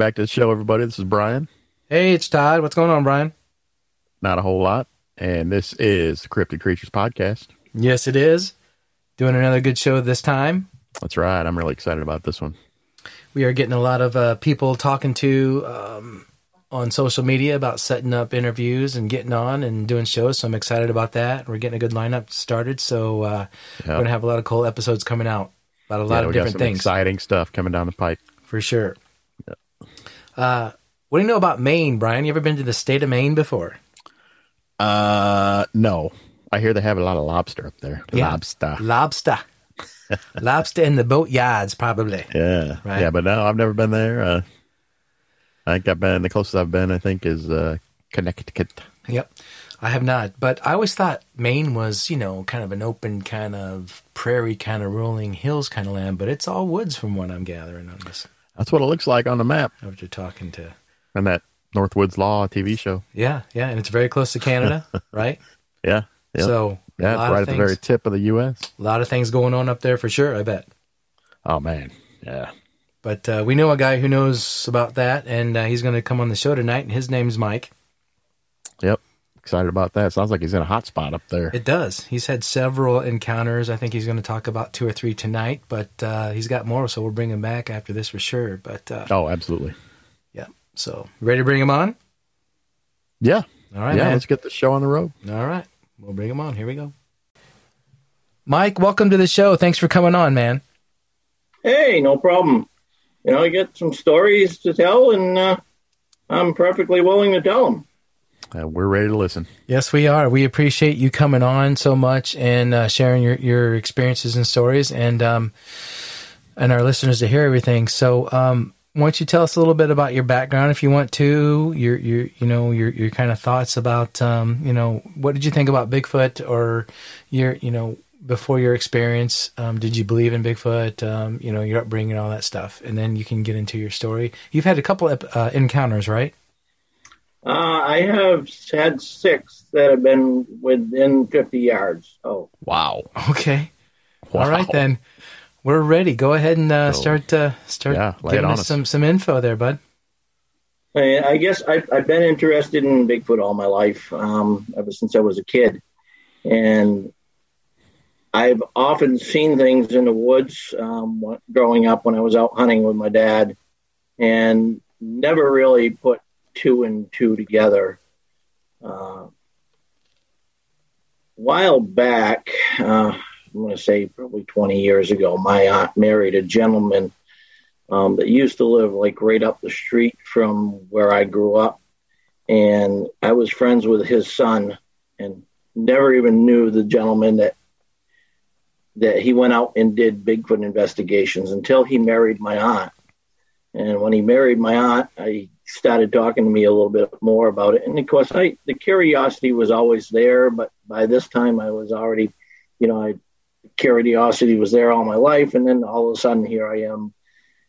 back to the show, everybody. This is Brian. Hey, it's Todd. What's going on, Brian? Not a whole lot. And this is the Cryptid Creatures Podcast. Yes, it is. Doing another good show this time. That's right. I'm really excited about this one. We are getting a lot of uh, people talking to um, on social media about setting up interviews and getting on and doing shows. So I'm excited about that. We're getting a good lineup started. So uh, yep. we're going to have a lot of cool episodes coming out about a lot yeah, of different things. Exciting stuff coming down the pipe. For sure. Uh, what do you know about Maine, Brian? You ever been to the state of Maine before? Uh, no. I hear they have a lot of lobster up there. Yeah. Lobster. Lobster. lobster in the boat yards, probably. Yeah. Right? Yeah, but no, I've never been there. Uh, I think I've been, the closest I've been, I think, is uh, Connecticut. Yep. I have not, but I always thought Maine was, you know, kind of an open kind of prairie kind of rolling hills kind of land, but it's all woods from what I'm gathering on this. That's what it looks like on the map. What you're talking to. And that Northwoods Law TV show. Yeah, yeah, and it's very close to Canada, right? Yeah. Yep. So yeah, right at the very tip of the U.S. A lot of things going on up there for sure. I bet. Oh man, yeah. But uh, we know a guy who knows about that, and uh, he's going to come on the show tonight, and his name's Mike. Yep excited about that. Sounds like he's in a hot spot up there. It does. He's had several encounters. I think he's going to talk about two or three tonight, but uh, he's got more, so we'll bring him back after this for sure. But uh, oh, absolutely. Yeah. So ready to bring him on? Yeah. All right. Yeah. Man. Let's get the show on the road. All right. We'll bring him on. Here we go. Mike, welcome to the show. Thanks for coming on, man. Hey, no problem. You know, I got some stories to tell, and uh, I'm perfectly willing to tell them. Uh, we're ready to listen. Yes, we are. We appreciate you coming on so much and uh, sharing your, your experiences and stories, and um, and our listeners to hear everything. So, um, why don't you tell us a little bit about your background, if you want to, your your you know your your kind of thoughts about um, you know what did you think about Bigfoot or your you know before your experience um, did you believe in bigfoot um, you know your upbringing all that stuff and then you can get into your story you've had a couple of, uh, encounters right uh, I have had six that have been within 50 yards. Oh wow. Okay. Wow. All right then, we're ready. Go ahead and uh, start uh, start yeah, giving us, us some some info there, bud. I, I guess I've, I've, been interested in Bigfoot all my life, um, ever since I was a kid, and I've often seen things in the woods um, growing up when I was out hunting with my dad, and never really put two and two together. Uh, while back, uh, I'm going to say probably 20 years ago, my aunt married a gentleman um, that used to live like right up the street from where I grew up. And I was friends with his son and never even knew the gentleman that that he went out and did Bigfoot investigations until he married my aunt. And when he married my aunt, I started talking to me a little bit more about it. And of course, I the curiosity was always there, but by this time I was already, you know, I curiosity was there all my life, and then all of a sudden here I am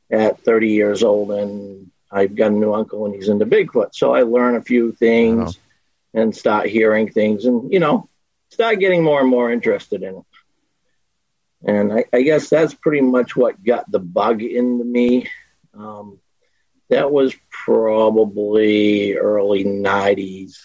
at 30 years old, and I've got a new uncle, and he's into Bigfoot. So I learn a few things wow. and start hearing things, and you know, start getting more and more interested in it. And I, I guess that's pretty much what got the bug into me um, that was probably early 90s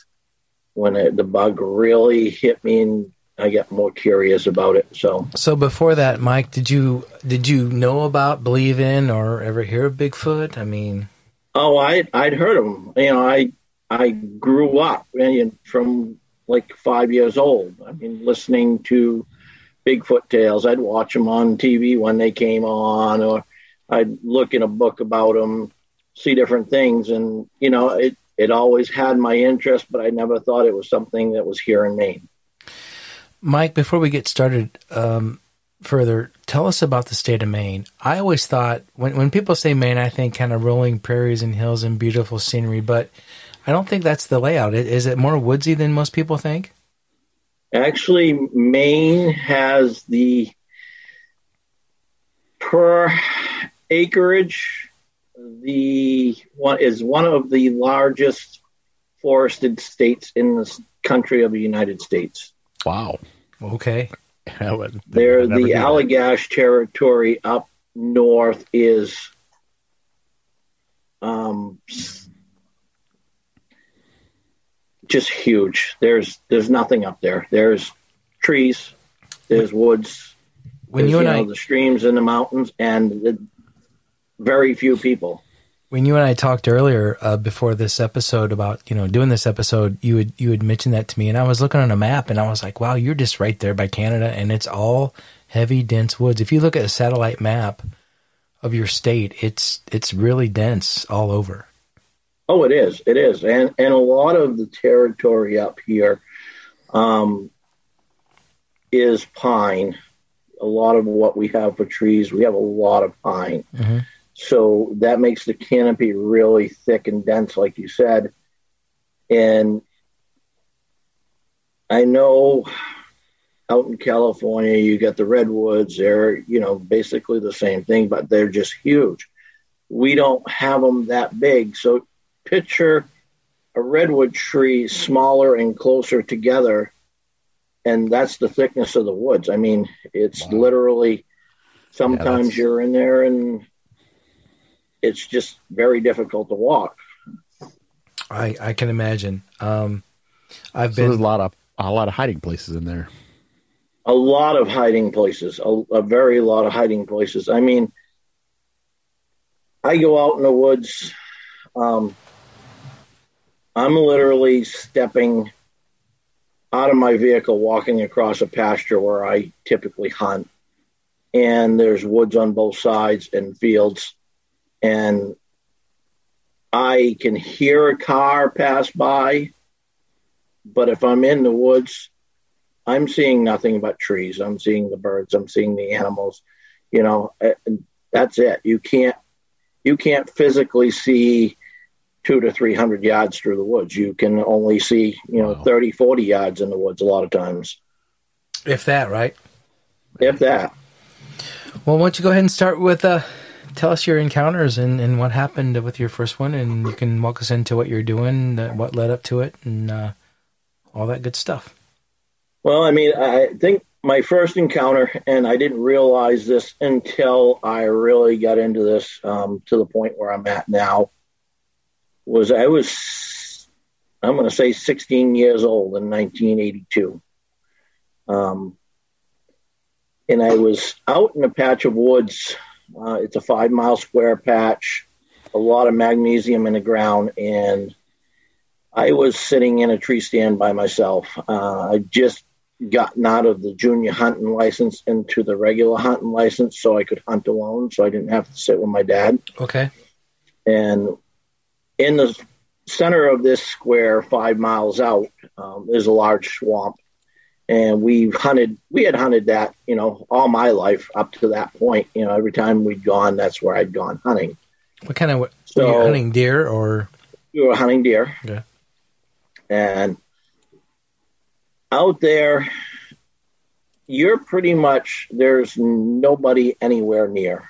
when it, the bug really hit me and I got more curious about it. So, so before that, Mike, did you did you know about, believe in, or ever hear of Bigfoot? I mean, oh, I I'd heard of them. You know, I I grew up and from like five years old. I mean, listening to Bigfoot tales. I'd watch them on TV when they came on, or I'd look in a book about them, see different things, and you know it it always had my interest, but I never thought it was something that was here in Maine. Mike, before we get started um, further, tell us about the state of Maine. I always thought when when people say Maine, I think kind of rolling prairies and hills and beautiful scenery, but I don't think that's the layout. Is it more woodsy than most people think? Actually, Maine has the per acreage, the one is one of the largest forested states in the country of the United States. Wow. Okay. There, the Allagash territory up north is um, just huge. There's there's nothing up there. There's trees, there's woods, when there's, you and you know, I the streams and the mountains, and the, very few people. when you and I talked earlier uh, before this episode about you know doing this episode, you would you had mentioned that to me, and I was looking on a map, and I was like, wow, you're just right there by Canada, and it's all heavy, dense woods. If you look at a satellite map of your state, it's it's really dense all over. Oh, it is. It is, and and a lot of the territory up here um, is pine. A lot of what we have for trees, we have a lot of pine. Mhm. So that makes the canopy really thick and dense, like you said. And I know out in California, you got the redwoods. They're, you know, basically the same thing, but they're just huge. We don't have them that big. So picture a redwood tree smaller and closer together. And that's the thickness of the woods. I mean, it's Wow. literally sometimes that's- you're in there and it's just very difficult to walk. I I can imagine. Um, I've So there's been a lot of a lot of hiding places in there. a lot of hiding places, a, a very lot of hiding places. I mean, I go out in the woods. Um, I'm literally stepping out of my vehicle, walking across a pasture where I typically hunt, and there's woods on both sides and fields, and I can hear a car pass by. But if I'm in the woods, I'm seeing nothing but trees. I'm seeing the birds. I'm seeing the animals. You know, that's it. You can't you can't physically see two to three hundred yards through the woods. You can only see you know Wow. thirty, forty 30, 40 yards in the woods a lot of times, if that right. if that. Well, why don't you go ahead and start with uh, tell us your encounters and, and what happened with your first one, and you can walk us into what you're doing, what led up to it, and uh, all that good stuff. Well, I mean, I think my first encounter, and I didn't realize this until I really got into this um, to the point where I'm at now, was I was, I'm going to say 16 years old in 1982. Um, and I was out in a patch of woods. Uh, it's a five mile square patch, a lot of magnesium in the ground, and I was sitting in a tree stand by myself. Uh, I just gotten out of the junior hunting license into the regular hunting license so I could hunt alone, so I didn't have to sit with my dad. Okay. And in the center of this square, five miles out, um, is a large swamp. And we've hunted, we had hunted that, you know, all my life up to that point. You know, every time we'd gone, that's where I'd gone hunting. What kind of were So- you hunting deer or we were hunting deer. Yeah. And out there, you're pretty much, there's nobody anywhere near.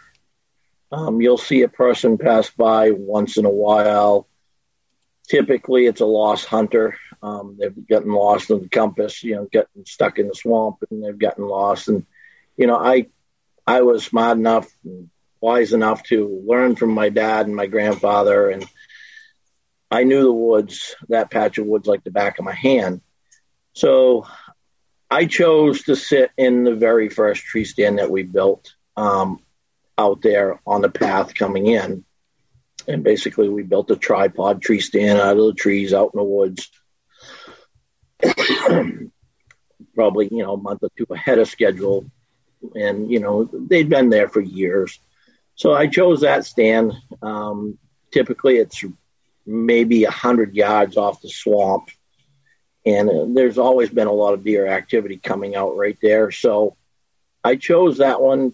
Um, you'll see a person pass by once in a while. Typically, it's a lost hunter. Um, they've gotten lost in the compass, you know, getting stuck in the swamp, and they've gotten lost. And you know, I, I was smart enough, and wise enough to learn from my dad and my grandfather, and I knew the woods, that patch of woods, like the back of my hand. So I chose to sit in the very first tree stand that we built um, out there on the path coming in. And basically, we built a tripod tree stand out of the trees out in the woods. Probably, you know, a month or two ahead of schedule. And, you know, they'd been there for years. So I chose that stand. Um, typically, it's maybe a hundred yards off the swamp, and uh, there's always been a lot of deer activity coming out right there. So I chose that one.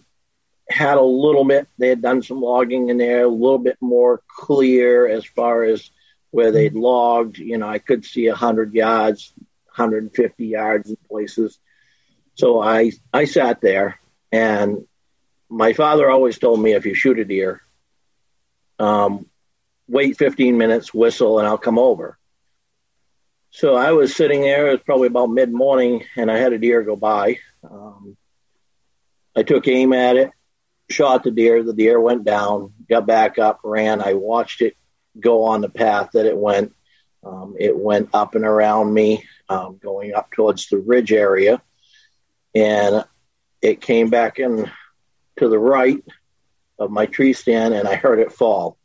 Had a little bit. They had done some logging in there, a little bit more clear as far as where they'd logged. You know, I could see a hundred yards, 150 yards in places. So I I sat there, and my father always told me if you shoot a deer, um, wait 15 minutes, whistle, and I'll come over. So I was sitting there. It was probably about mid morning, and I had a deer go by. Um, I took aim at it, shot the deer. The deer went down, got back up, ran. I watched it go on the path that it went. Um, it went up and around me, um, going up towards the ridge area, and it came back in to the right of my tree stand, and I heard it fall.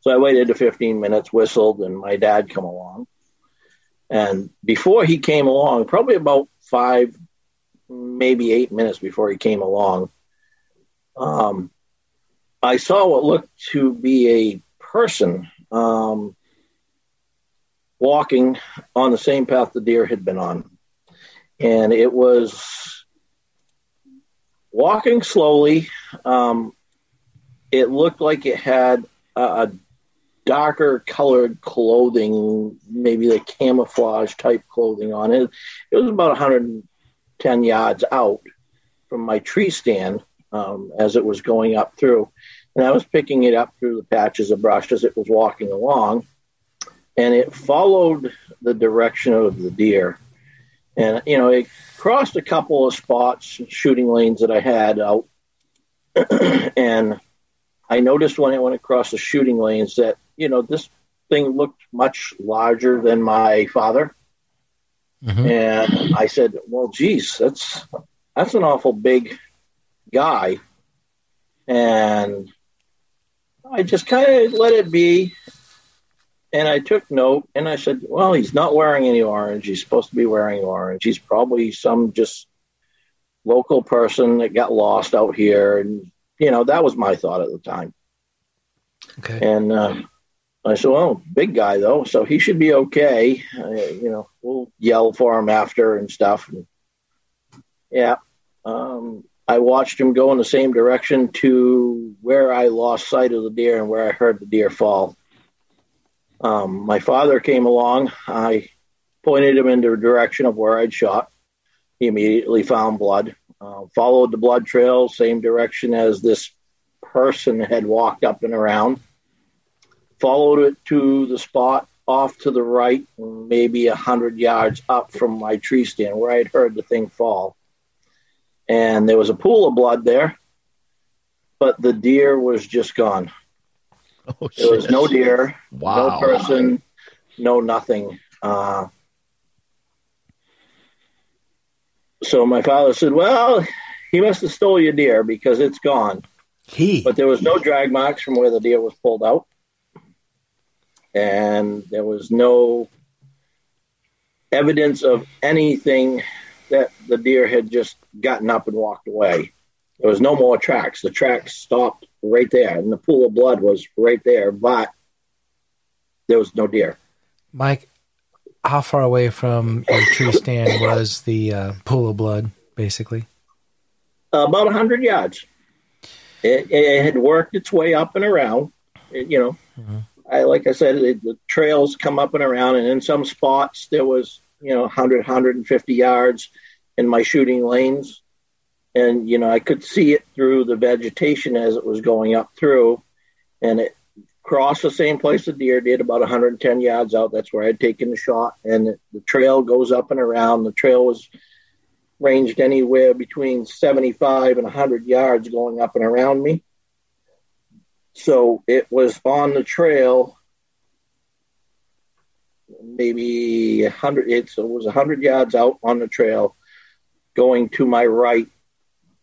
So I waited to 15 minutes, whistled, and my dad come along. And before he came along, probably about five, maybe eight minutes before he came along, um, I saw what looked to be a person um, walking on the same path the deer had been on. And it was walking slowly. Um, it looked like it had a, a darker colored clothing, maybe like camouflage type clothing on it. It was about 110 yards out from my tree stand um, as it was going up through. And I was picking it up through the patches of brush as it was walking along. And it followed the direction of the deer. And, you know, it crossed a couple of spots, shooting lanes that I had out. and I noticed when it went across the shooting lanes that, you know, this thing looked much larger than my father. Mm-hmm. And I said, well, geez, that's, that's an awful big guy. And I just kind of let it be. And I took note and I said, well, he's not wearing any orange. He's supposed to be wearing orange. He's probably some just local person that got lost out here. And, you know, that was my thought at the time. Okay. And uh, I said, well, big guy, though, so he should be okay. Uh, you know, we'll yell for him after and stuff. And, yeah. Um, I watched him go in the same direction to where I lost sight of the deer and where I heard the deer fall. Um, my father came along. I pointed him in the direction of where I'd shot. He immediately found blood. Uh, followed the blood trail, same direction as this person had walked up and around. Followed it to the spot off to the right, maybe a hundred yards up from my tree stand where I'd heard the thing fall and there was a pool of blood there, but the deer was just gone. Oh, there was no deer, wow. no person, no nothing. Uh, so my father said, "Well, he must have stole your deer because it's gone." He, but there was no drag marks from where the deer was pulled out, and there was no evidence of anything that the deer had just gotten up and walked away. There was no more tracks. The tracks stopped right there, and the pool of blood was right there, but there was no deer. Mike, how far away from your tree stand was the uh, pool of blood, basically? Uh, about 100 yards. It, it, had worked its way up and around. It, you know, mm-hmm. I like I said, it, the trails come up and around, and in some spots there was you know 100 150 yards in my shooting lanes and you know i could see it through the vegetation as it was going up through and it crossed the same place the deer did about 110 yards out. That's where i'd taken the shot and the trail goes up and around. The trail was ranged anywhere between 75 and 100 yards going up and around me. So it was on the trail maybe 100 it was 100 yards out on the trail going to my right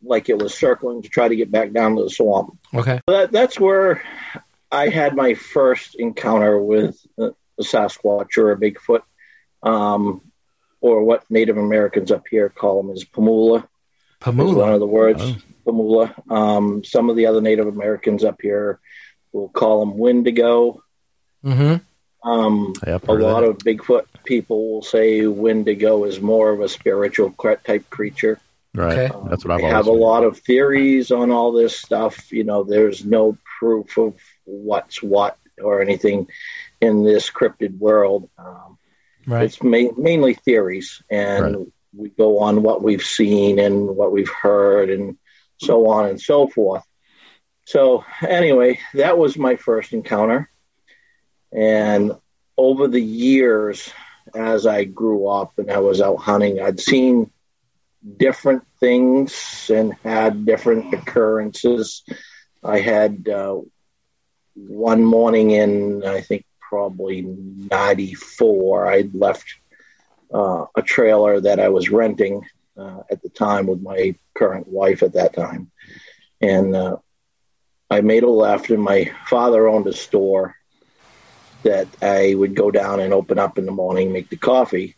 like it was circling to try to get back down to the swamp. Okay. That, that's where i had my first encounter with a sasquatch or a bigfoot um, or what native americans up here call them is pamola. Pamola. One of the words oh. pamola. Um, some of the other native americans up here will call them wendigo. Mm-hmm. Um, a lot of Bigfoot people will say Wendigo is more of a spiritual type creature. Right. Okay. That's what I've I have a lot of theories on all this stuff. You know, there's no proof of what's what or anything in this cryptid world. Um, right. It's ma- mainly theories, and right. we go on what we've seen and what we've heard, and so on and so forth. So, anyway, that was my first encounter. And over the years, as I grew up and I was out hunting, I'd seen different things and had different occurrences. I had uh, one morning in, I think probably 94, I'd left uh, a trailer that I was renting uh, at the time with my current wife at that time. And uh, I made a left, and my father owned a store that I would go down and open up in the morning, make the coffee.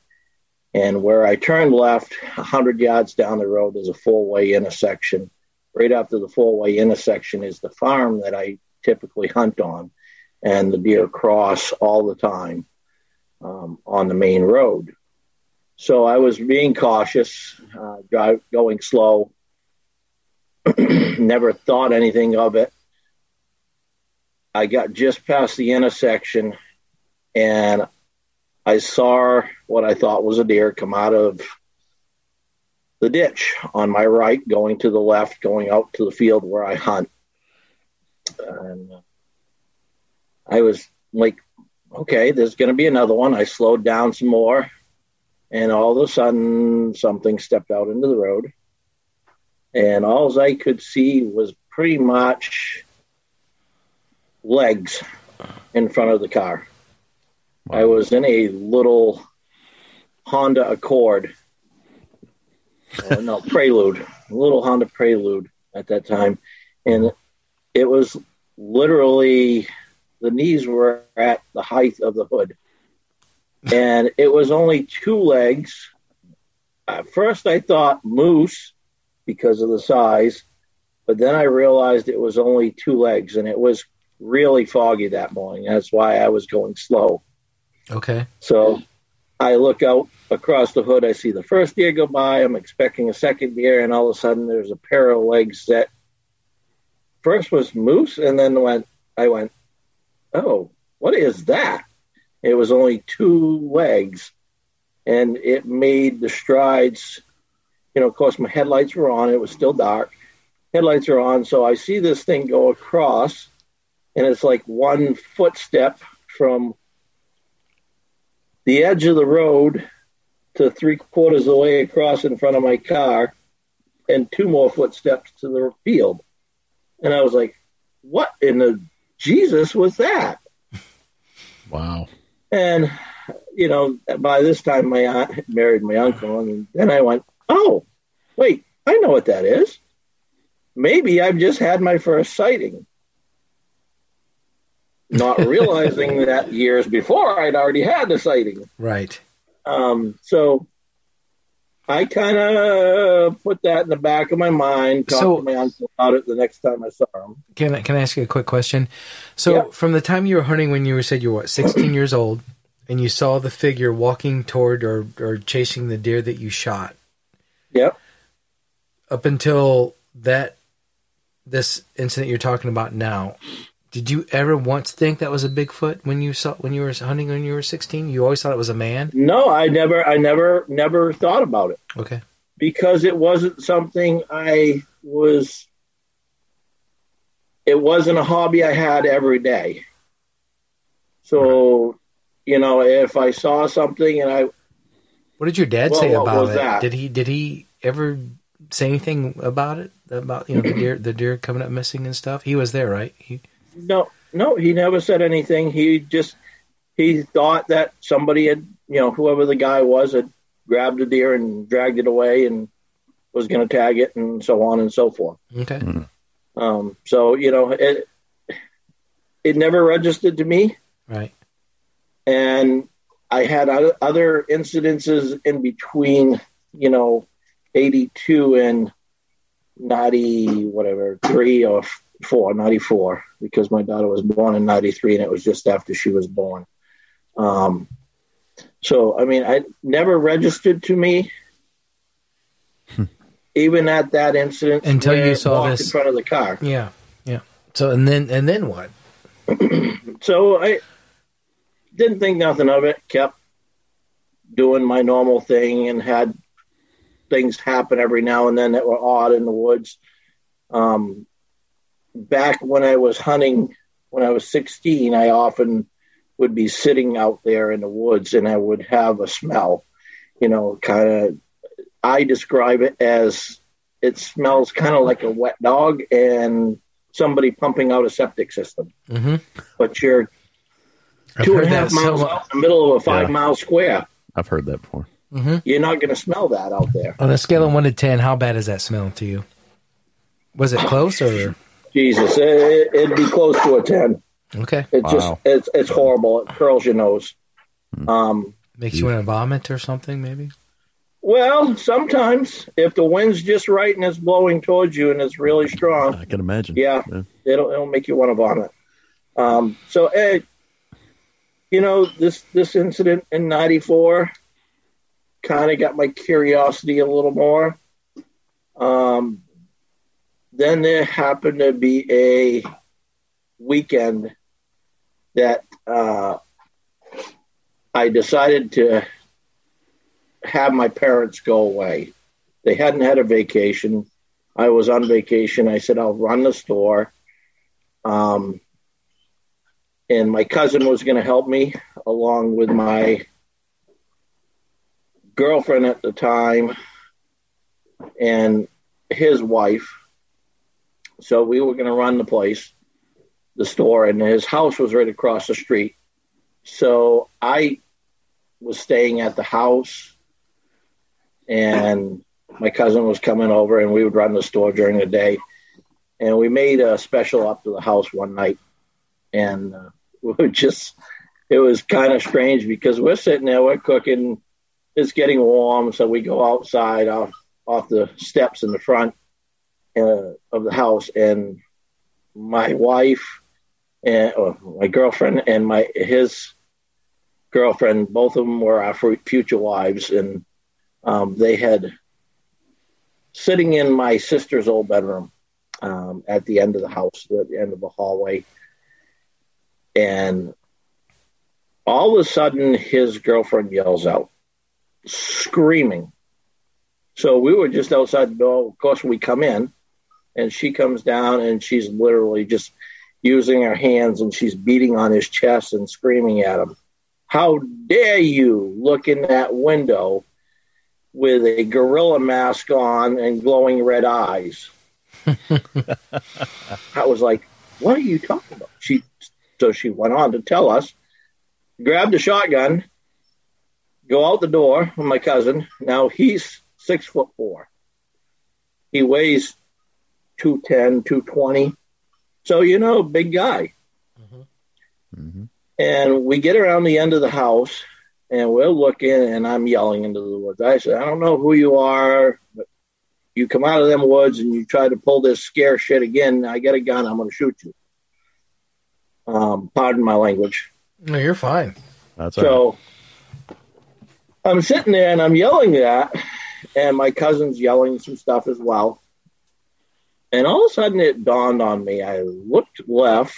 And where I turned left, 100 yards down the road, there's a four way intersection. Right after the four way intersection is the farm that I typically hunt on, and the deer cross all the time um, on the main road. So I was being cautious, uh, drive, going slow. Never thought anything of it. I got just past the intersection and I saw what I thought was a deer come out of the ditch on my right, going to the left, going out to the field where I hunt. And uh, I was like, okay, there's going to be another one. I slowed down some more, and all of a sudden, something stepped out into the road. And all I could see was pretty much legs in front of the car. I was in a little Honda Accord, uh, no Prelude, a little Honda Prelude at that time, and it was literally the knees were at the height of the hood, and it was only two legs. At first, I thought moose because of the size, but then I realized it was only two legs, and it was really foggy that morning. That's why I was going slow. Okay. So I look out across the hood. I see the first deer go by. I'm expecting a second deer, and all of a sudden there's a pair of legs that first was moose, and then went. I went, oh, what is that? It was only two legs, and it made the strides. You know, of course, my headlights were on. It was still dark. Headlights are on, so I see this thing go across and it's like one footstep from the edge of the road to three quarters of the way across in front of my car and two more footsteps to the field. And I was like, what in the Jesus was that? Wow. And, you know, by this time my aunt had married my uncle. And then I went, oh, wait, I know what that is. Maybe I've just had my first sighting not realizing that years before I'd already had the sighting. Right. Um, so I kind of put that in the back of my mind. Talked so, to my uncle about it the next time I saw him. Can I, can I ask you a quick question? So yeah. from the time you were hunting, when you were said you were what, 16 years old, and you saw the figure walking toward or or chasing the deer that you shot. Yep. Up until that this incident you're talking about now, did you ever once think that was a Bigfoot when you saw when you were hunting when you were 16? You always thought it was a man? No, I never I never never thought about it. Okay. Because it wasn't something I was it wasn't a hobby I had every day. So, you know, if I saw something and I What did your dad well, say about it? That? Did he did he ever say anything about it? About, you know, the deer the deer coming up missing and stuff? He was there, right? He no, no, he never said anything. He just he thought that somebody had, you know, whoever the guy was, had grabbed a deer and dragged it away and was going to tag it and so on and so forth. Okay. Mm-hmm. Um, so you know, it it never registered to me. Right. And I had other incidences in between, you know, 82 and 90, whatever, three or four, 94, because my daughter was born in 93 and it was just after she was born. Um, so, I mean, I never registered to me, hmm. even at that incident until you saw this in front of the car. Yeah, yeah. So, and then, and then what? so I didn't think nothing of it. Kept doing my normal thing and had things happen every now and then that were odd in the woods. Um, back when I was hunting, when I was 16, I often would be sitting out there in the woods and I would have a smell, you know, kind of, I describe it as it smells kind of like a wet dog and somebody pumping out a septic system. Mm-hmm. But you're I've two heard and a half that so miles much. out in the middle of a five Yeah. mile square. I've heard that before. You're not going to smell that out there. On a scale of one to ten, how bad is that smell to you? Was it close or Jesus, it, it'd be close to a ten. okay? It just it's it's horrible. It curls your nose. Um, Makes you want to vomit or something, maybe? well, sometimes if the wind's just right and it's blowing towards you and it's really strong, I can imagine. Yeah. it'll it'll make you want to vomit. Um, so, eh, you know this this incident in '94 kind of got my curiosity a little more. Um, then there happened to be a weekend that uh, I decided to have my parents go away. They hadn't had a vacation. I was on vacation. I said, I'll run the store. Um, and my cousin was going to help me along with my girlfriend at the time and his wife. So we were going to run the place, the store, and his house was right across the street. So I was staying at the house, and my cousin was coming over, and we would run the store during the day. And we made a special up to the house one night, and uh, we were just it was kind of strange because we're sitting there, we're cooking, it's getting warm, so we go outside off off the steps in the front uh, of the house, and my wife and my girlfriend and my his girlfriend, both of them were our future wives, and um, they had sitting in my sister's old bedroom um, at the end of the house, at the end of the hallway, and all of a sudden his girlfriend yells out, screaming. So we were just outside the door. Of course, we come in, and she comes down, and she's literally just using her hands and she's beating on his chest and screaming at him. How dare you look in that window with a gorilla mask on and glowing red eyes? I was like, what are you talking about? She so she went on to tell us, grabbed a shotgun, go out the door with my cousin. Now he's six foot four. He weighs 210, 220. So, you know, big guy. hmm And we get around the end of the house and we're looking and I'm yelling into the woods. I said, I don't know who you are, but you come out of them woods and you try to pull this scare shit again. I get a gun. I'm going to shoot you. Um, pardon my language. No, you're fine. That's all right. So I'm sitting there and I'm yelling that, and my cousin's yelling some stuff as well. And all of a sudden it dawned on me. I looked left.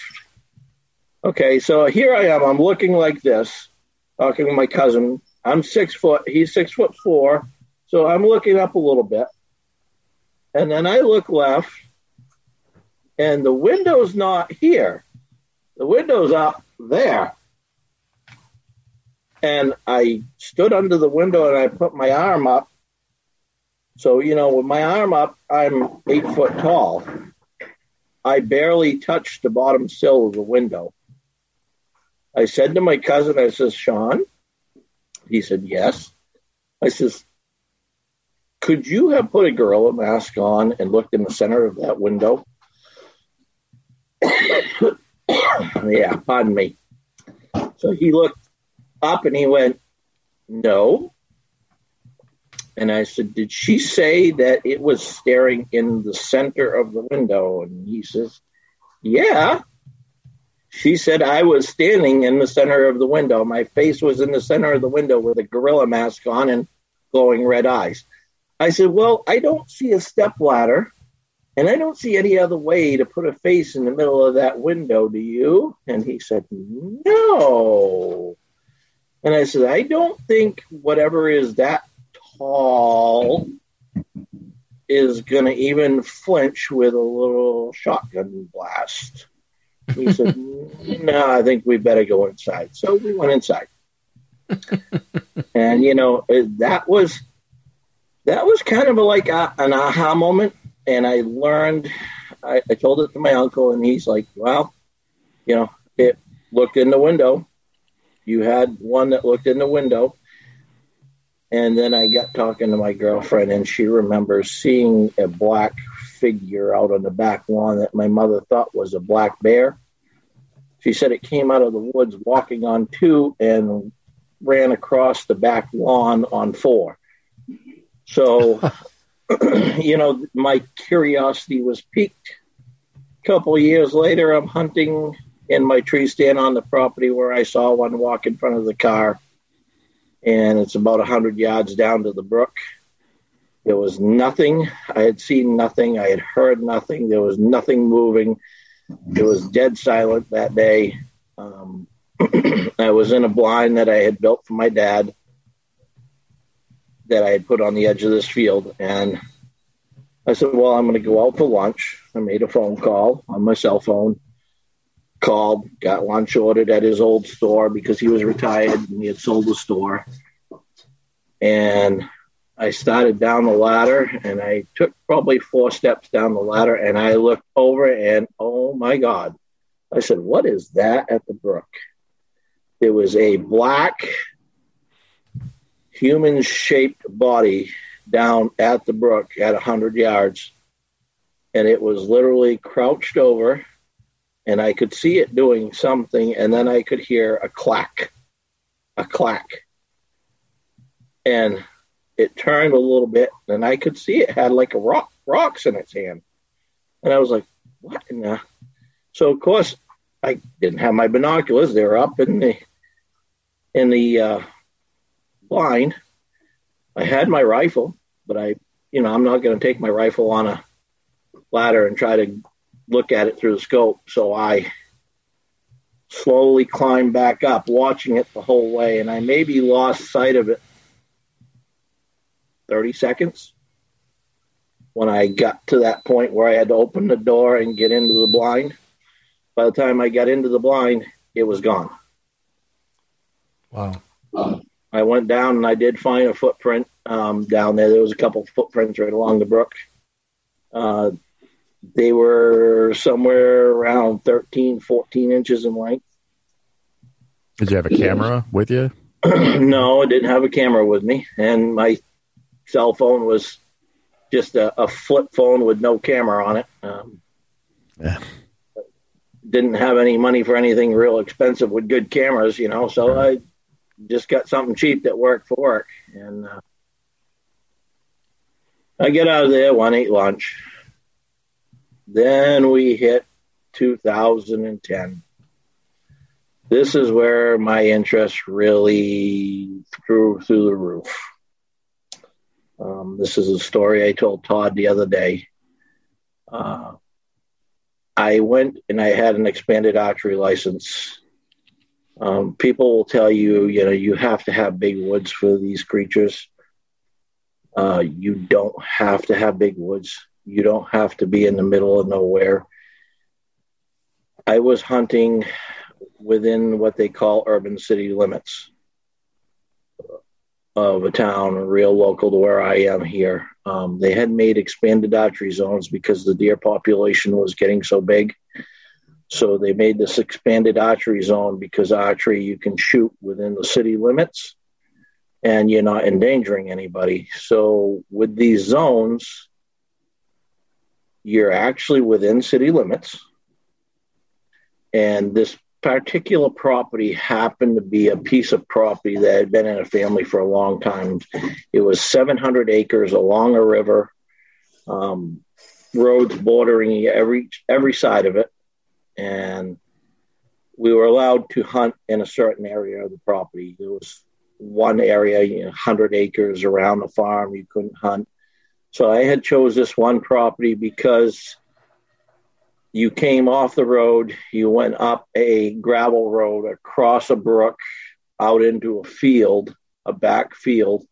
Okay, so here I am. I'm looking like this, talking to my cousin. I'm six foot. He's six foot four. So I'm looking up a little bit. And then I look left, and the window's not here. The window's up there. And I stood under the window and I put my arm up. So, you know, with my arm up, I'm eight foot tall. I barely touched the bottom sill of the window. I said to my cousin, I says, Sean, he said, yes. I says, could you have put a gorilla mask on and looked in the center of that window? yeah, pardon me. So he looked up and he went, No. And I said, Did she say that it was staring in the center of the window? And he says, Yeah. She said I was standing in the center of the window. My face was in the center of the window with a gorilla mask on and glowing red eyes. I said, Well, I don't see a step ladder and I don't see any other way to put a face in the middle of that window, do you? And he said, No. And I said, I don't think whatever is that tall is going to even flinch with a little shotgun blast. He said, No, I think we better go inside. So we went inside. and, you know, uh, that was. That was kind of like a, an aha moment and I learned I, I told it to my uncle, and he's like, well, you know, it looked in the window. You had one that looked in the window. And then I got talking to my girlfriend, and she remembers seeing a black figure out on the back lawn that my mother thought was a black bear. She said it came out of the woods walking on two and ran across the back lawn on four. So, you know, my curiosity was piqued. A couple years later, I'm hunting in my tree stand on the property where I saw one walk in front of the car and it's about 100 yards down to the brook. There was nothing. I had seen nothing. I had heard nothing. There was nothing moving. It was dead silent that day. Um, I was in a blind that I had built for my dad that I had put on the edge of this field. And I said, Well, I'm going to go out for lunch. I made a phone call on my cell phone called, got lunch ordered at his old store because he was retired and he had sold the store. And I started down the ladder and I took probably four steps down the ladder and I looked over and oh my God. I said, What is that at the brook? There was a black human shaped body down at the brook at 100 yards. And it was literally crouched over and I could see it doing something, and then I could hear a clack, a clack. And it turned a little bit, and I could see it had like a rock, rocks in its hand. And I was like, what in the? So, of course, I didn't have my binoculars. They were up in the in the uh, blind. I had my rifle, but I, you know, I'm not going to take my rifle on a ladder and try to look at it through the scope. So I slowly climbed back up, watching it the whole way, and I maybe lost sight of it 30 seconds when I got to that point where I had to open the door and get into the blind. By the time I got into the blind, it was gone. Wow. I went down and I did find a footprint um, down there. There was a couple footprints right along the brook. Uh, they were somewhere around 13, 14 inches in length. Did you have a camera with you? no, I didn't have a camera with me. And my cell phone was just a, a flip phone with no camera on it. Um, yeah. Didn't have any money for anything real expensive with good cameras, you know, so I just got something cheap that worked for work. And uh, I get out of there, one ate lunch then we hit 2010. This is where my interest really threw through the roof. Um, this is a story I told Todd the other day. Uh, I went and I had an expanded archery license. Um, people will tell you, you know, you have to have big woods for these creatures. Uh, you don't have to have big woods. You don't have to be in the middle of nowhere. I was hunting within what they call urban city limits of a town, real local to where I am here. Um, they had made expanded archery zones because the deer population was getting so big. So they made this expanded archery zone because archery you can shoot within the city limits and you're not endangering anybody. So with these zones, you're actually within city limits. And this particular property happened to be a piece of property that had been in a family for a long time. It was 700 acres along a river, um, roads bordering every every side of it, and we were allowed to hunt in a certain area of the property. There was one area, you know, 100 acres around the farm you couldn't hunt. So I had chose this one property because you came off the road, you went up a gravel road across a brook out into a field, a back field.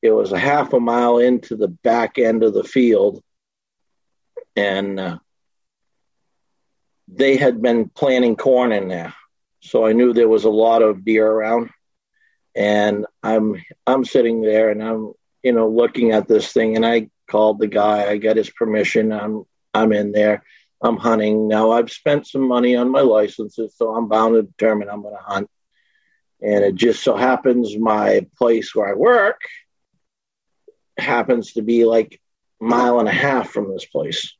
It was a half a mile into the back end of the field. And uh, they had been planting corn in there. So I knew there was a lot of deer around. And I'm I'm sitting there and I'm you know, looking at this thing, and I called the guy. I got his permission. I'm I'm in there. I'm hunting. Now I've spent some money on my licenses, so I'm bound to determine I'm going to hunt. And it just so happens my place where I work happens to be like a mile and a half from this place.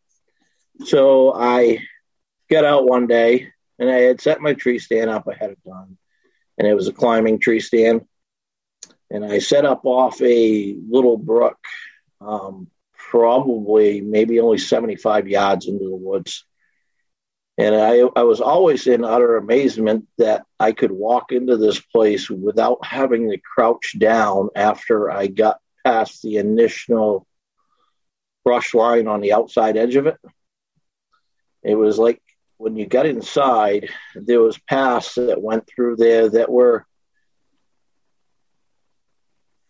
So I got out one day and I had set my tree stand up ahead of time. And it was a climbing tree stand. And I set up off a little brook, um, probably maybe only 75 yards into the woods. And I, I was always in utter amazement that I could walk into this place without having to crouch down after I got past the initial brush line on the outside edge of it. It was like when you got inside, there was paths that went through there that were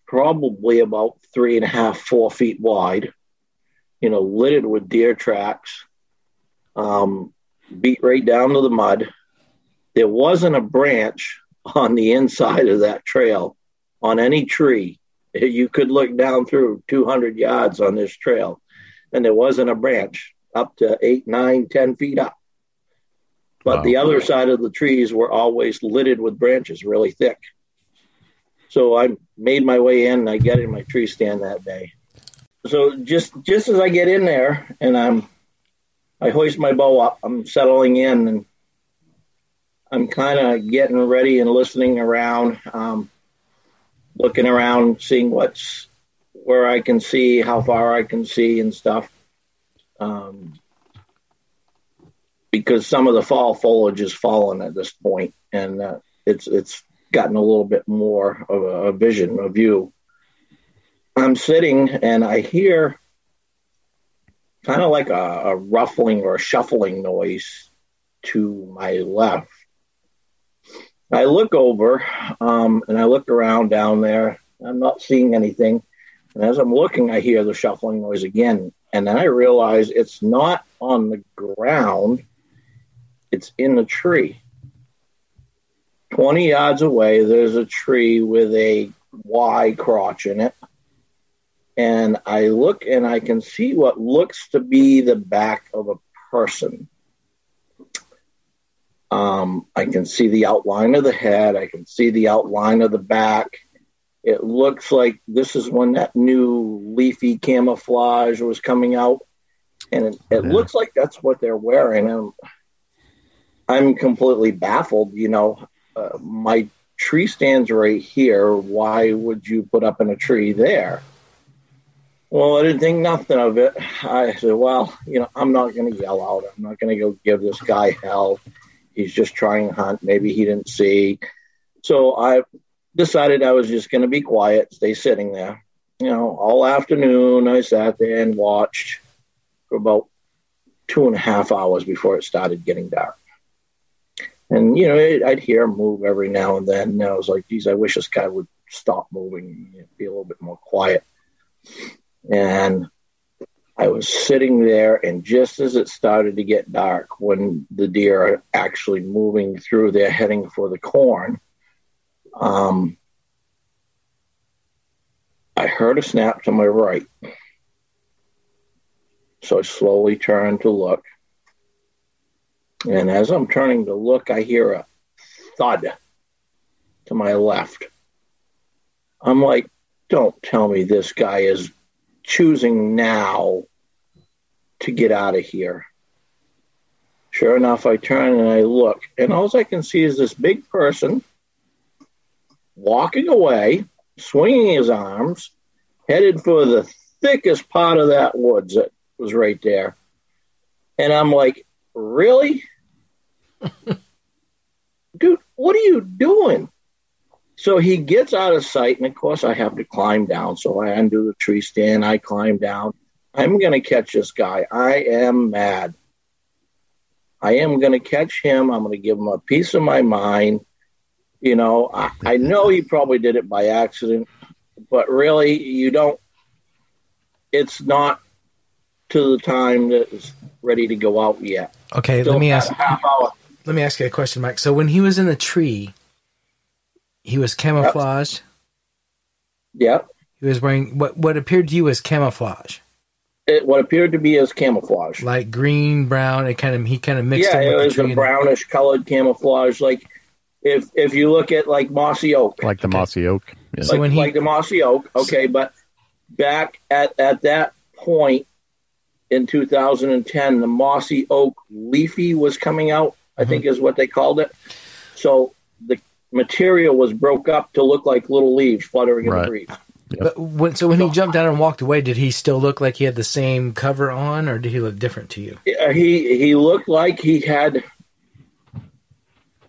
probably about three and a half, four feet wide, you know, littered with deer tracks, um, beat right down to the mud. There wasn't a branch on the inside of that trail on any tree. You could look down through 200 yards on this trail, and there wasn't a branch up to eight, nine, ten feet up. But wow. the other side of the trees were always littered with branches, really thick. So I made my way in and I get in my tree stand that day. So just just as I get in there and I'm I hoist my bow up, I'm settling in and I'm kind of getting ready and listening around, um, looking around, seeing what's where I can see, how far I can see, and stuff. Um, because some of the fall foliage is fallen at this point, and uh, it's it's gotten a little bit more of a, vision, a view. I'm sitting and I hear kind of like a, a, ruffling or a shuffling noise to my left. I look over um, and I look around down there. I'm not seeing anything. And as I'm looking, I hear the shuffling noise again. And then I realize it's not on the ground, it's in the tree. 20 yards away, there's a tree with a Y crotch in it. And I look and I can see what looks to be the back of a person. Um, I can see the outline of the head. I can see the outline of the back. It looks like this is when that new leafy camouflage was coming out. And it, it yeah. looks like that's what they're wearing. I'm, I'm completely baffled. You know, uh, my tree stands right here. Why would you put up in a tree there? Well, I didn't think nothing of it. I said, well, you know, I'm not going to yell out. I'm not going to go give this guy hell. He's just trying to hunt. Maybe he didn't see. So I decided I was just going to be quiet, stay sitting there. You know, all afternoon I sat there and watched for about two and a half hours before it started getting dark. And you know, I'd hear him move every now and then. And I was like, "Geez, I wish this guy would stop moving, and be a little bit more quiet." And I was sitting there, and just as it started to get dark, when the deer are actually moving through, they're heading for the corn. Um, I heard a snap to my right. So I slowly turned to look. And as I'm turning to look, I hear a thud to my left. I'm like, don't tell me this guy is choosing now to get out of here. Sure enough, I turn and I look, and all I can see is this big person walking away, swinging his arms, headed for the thickest part of that woods that was right there. And I'm like, really? Dude, what are you doing? So he gets out of sight, and of course, I have to climb down. So I undo the tree stand, I climb down. I'm going to catch this guy. I am mad. I am going to catch him. I'm going to give him a piece of my mind. You know, I, I know he probably did it by accident, but really, you don't. It's not to the time that is ready to go out yet. Okay, Still let me ask. Let me ask you a question, Mike. So when he was in the tree, he was camouflaged. Yep. He was wearing what what appeared to you as camouflage. it, what appeared to be as camouflage. Like green, brown. It kind of he kind of mixed. yeah, it with was the a brownish colored camouflage. Like if if you look at like mossy oak, like the mossy oak. Yeah. So when he- like the mossy oak. Okay, but back at at that point in 2010, the mossy oak leafy was coming out. I Mm-hmm. think is what they called it. So the material was broke up to look like little leaves fluttering in the breeze. But when, so when he jumped down and walked away, did he still look like he had the same cover on, or did he look different to you? Uh, he he looked like he had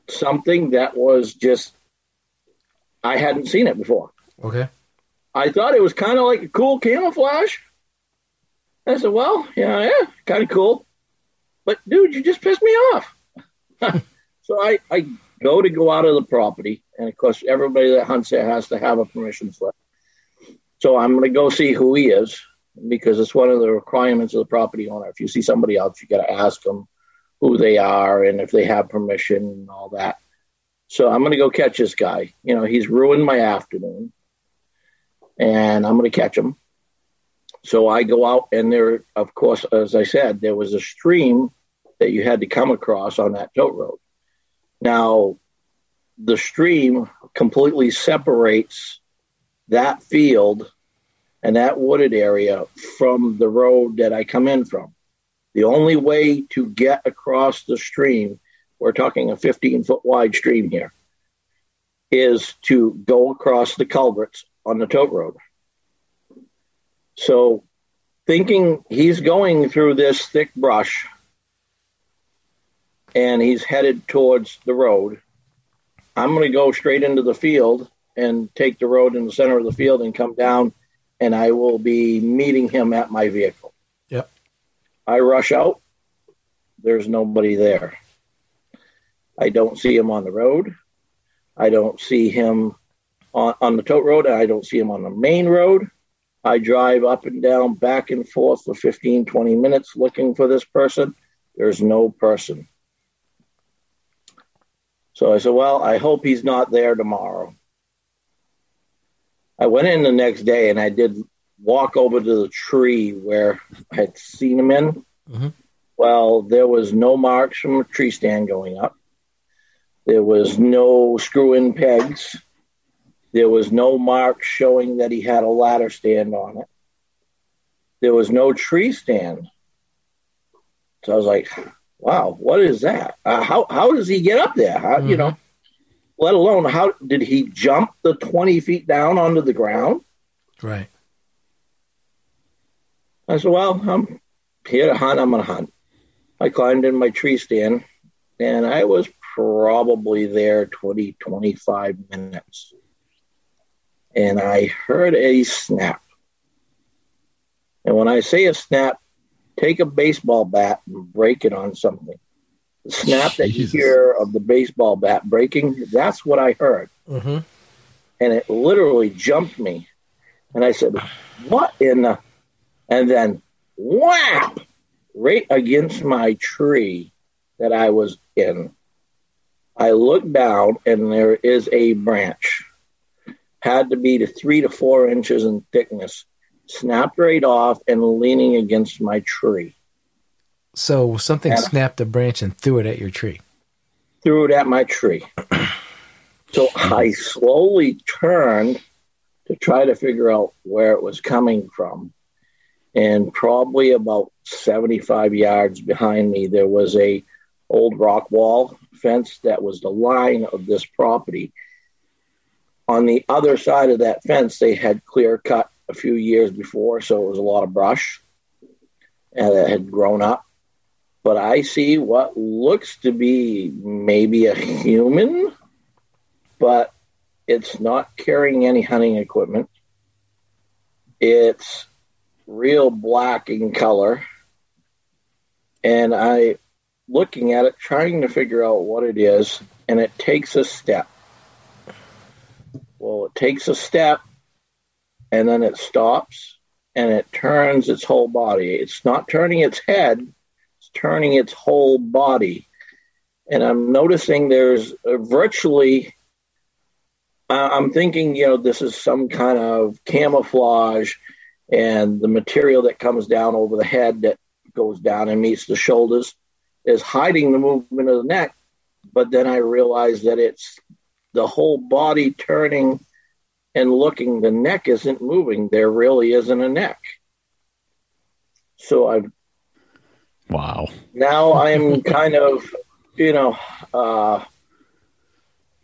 something that was just I hadn't seen it before. Okay. I thought it was kind of like a cool camouflage. I said, "Well, yeah, yeah, kind of cool." But dude, you just pissed me off. So I I go to go out of the property, and of course, everybody that hunts there has to have a permission slip. So I'm going to go see who he is because it's one of the requirements of the property owner. If you see somebody else, you got to ask them who they are and if they have permission and all that. So I'm going to go catch this guy. You know, he's ruined my afternoon, and I'm going to catch him. So I go out, and there, of course, as I said, there was a stream that you had to come across on that tote road. Now, the stream completely separates that field and that wooded area from the road that I come in from. The only way to get across the stream, we're talking a 15 foot wide stream here, is to go across the culverts on the tote road. So, thinking he's going through this thick brush and he's headed towards the road, I'm going to go straight into the field and take the road in the center of the field and come down, and I will be meeting him at my vehicle. Yep. I rush out. There's nobody there. I don't see him on the road. I don't see him on, on the tote road. I don't see him on the main road. I drive up and down, back and forth for 15, 20 minutes looking for this person. There's no person. So I said, Well, I hope he's not there tomorrow. I went in the next day and I did walk over to the tree where I had seen him in. Mhm. Well, there was no marks from a tree stand going up. There was no screw in pegs. There was no marks showing that he had a ladder stand on it. There was no tree stand. So I was like, wow, what is that? Uh, how, how does he get up there? How, You Mhm. know, let alone how did he jump the 20 feet down onto the ground? Right. I said, well, I'm here to hunt. I'm to hunt. I climbed in my tree stand and I was probably there 20, 25 minutes. And I heard a snap. And when I say a snap, take a baseball bat and break it on something. The snap that you hear of the baseball bat breaking, that's what I heard. Mm-hmm. and it literally jumped me. And I said, What in the? And then whap right against my tree that I was in. I looked down and there is a branch. Had to be to three to four inches in thickness, snapped right off and leaning against my tree. So something Yeah. snapped a branch and threw it at your tree. threw it at my tree. So I slowly turned to try to figure out where it was coming from. And probably about 75 yards behind me, there was a old rock wall fence that was the line of this property. On the other side of that fence, they had clear cut a few years before, so it was a lot of brush and it had grown up but I see what looks to be maybe a human, but it's not carrying any hunting equipment. It's real black in color. And I looking at it, trying to figure out what it is, and it takes a step. Well, it takes a step and then it stops and it turns its whole body. It's not turning its head, it's turning its whole body. And I'm noticing there's virtually, I'm thinking, you know, this is some kind of camouflage. and the material that comes down over the head that goes down and meets the shoulders is hiding the movement of the neck. But then I realize that it's the whole body turning and looking. The neck isn't moving. There really isn't a neck. So I've Wow. now I'm kind of, you know, uh,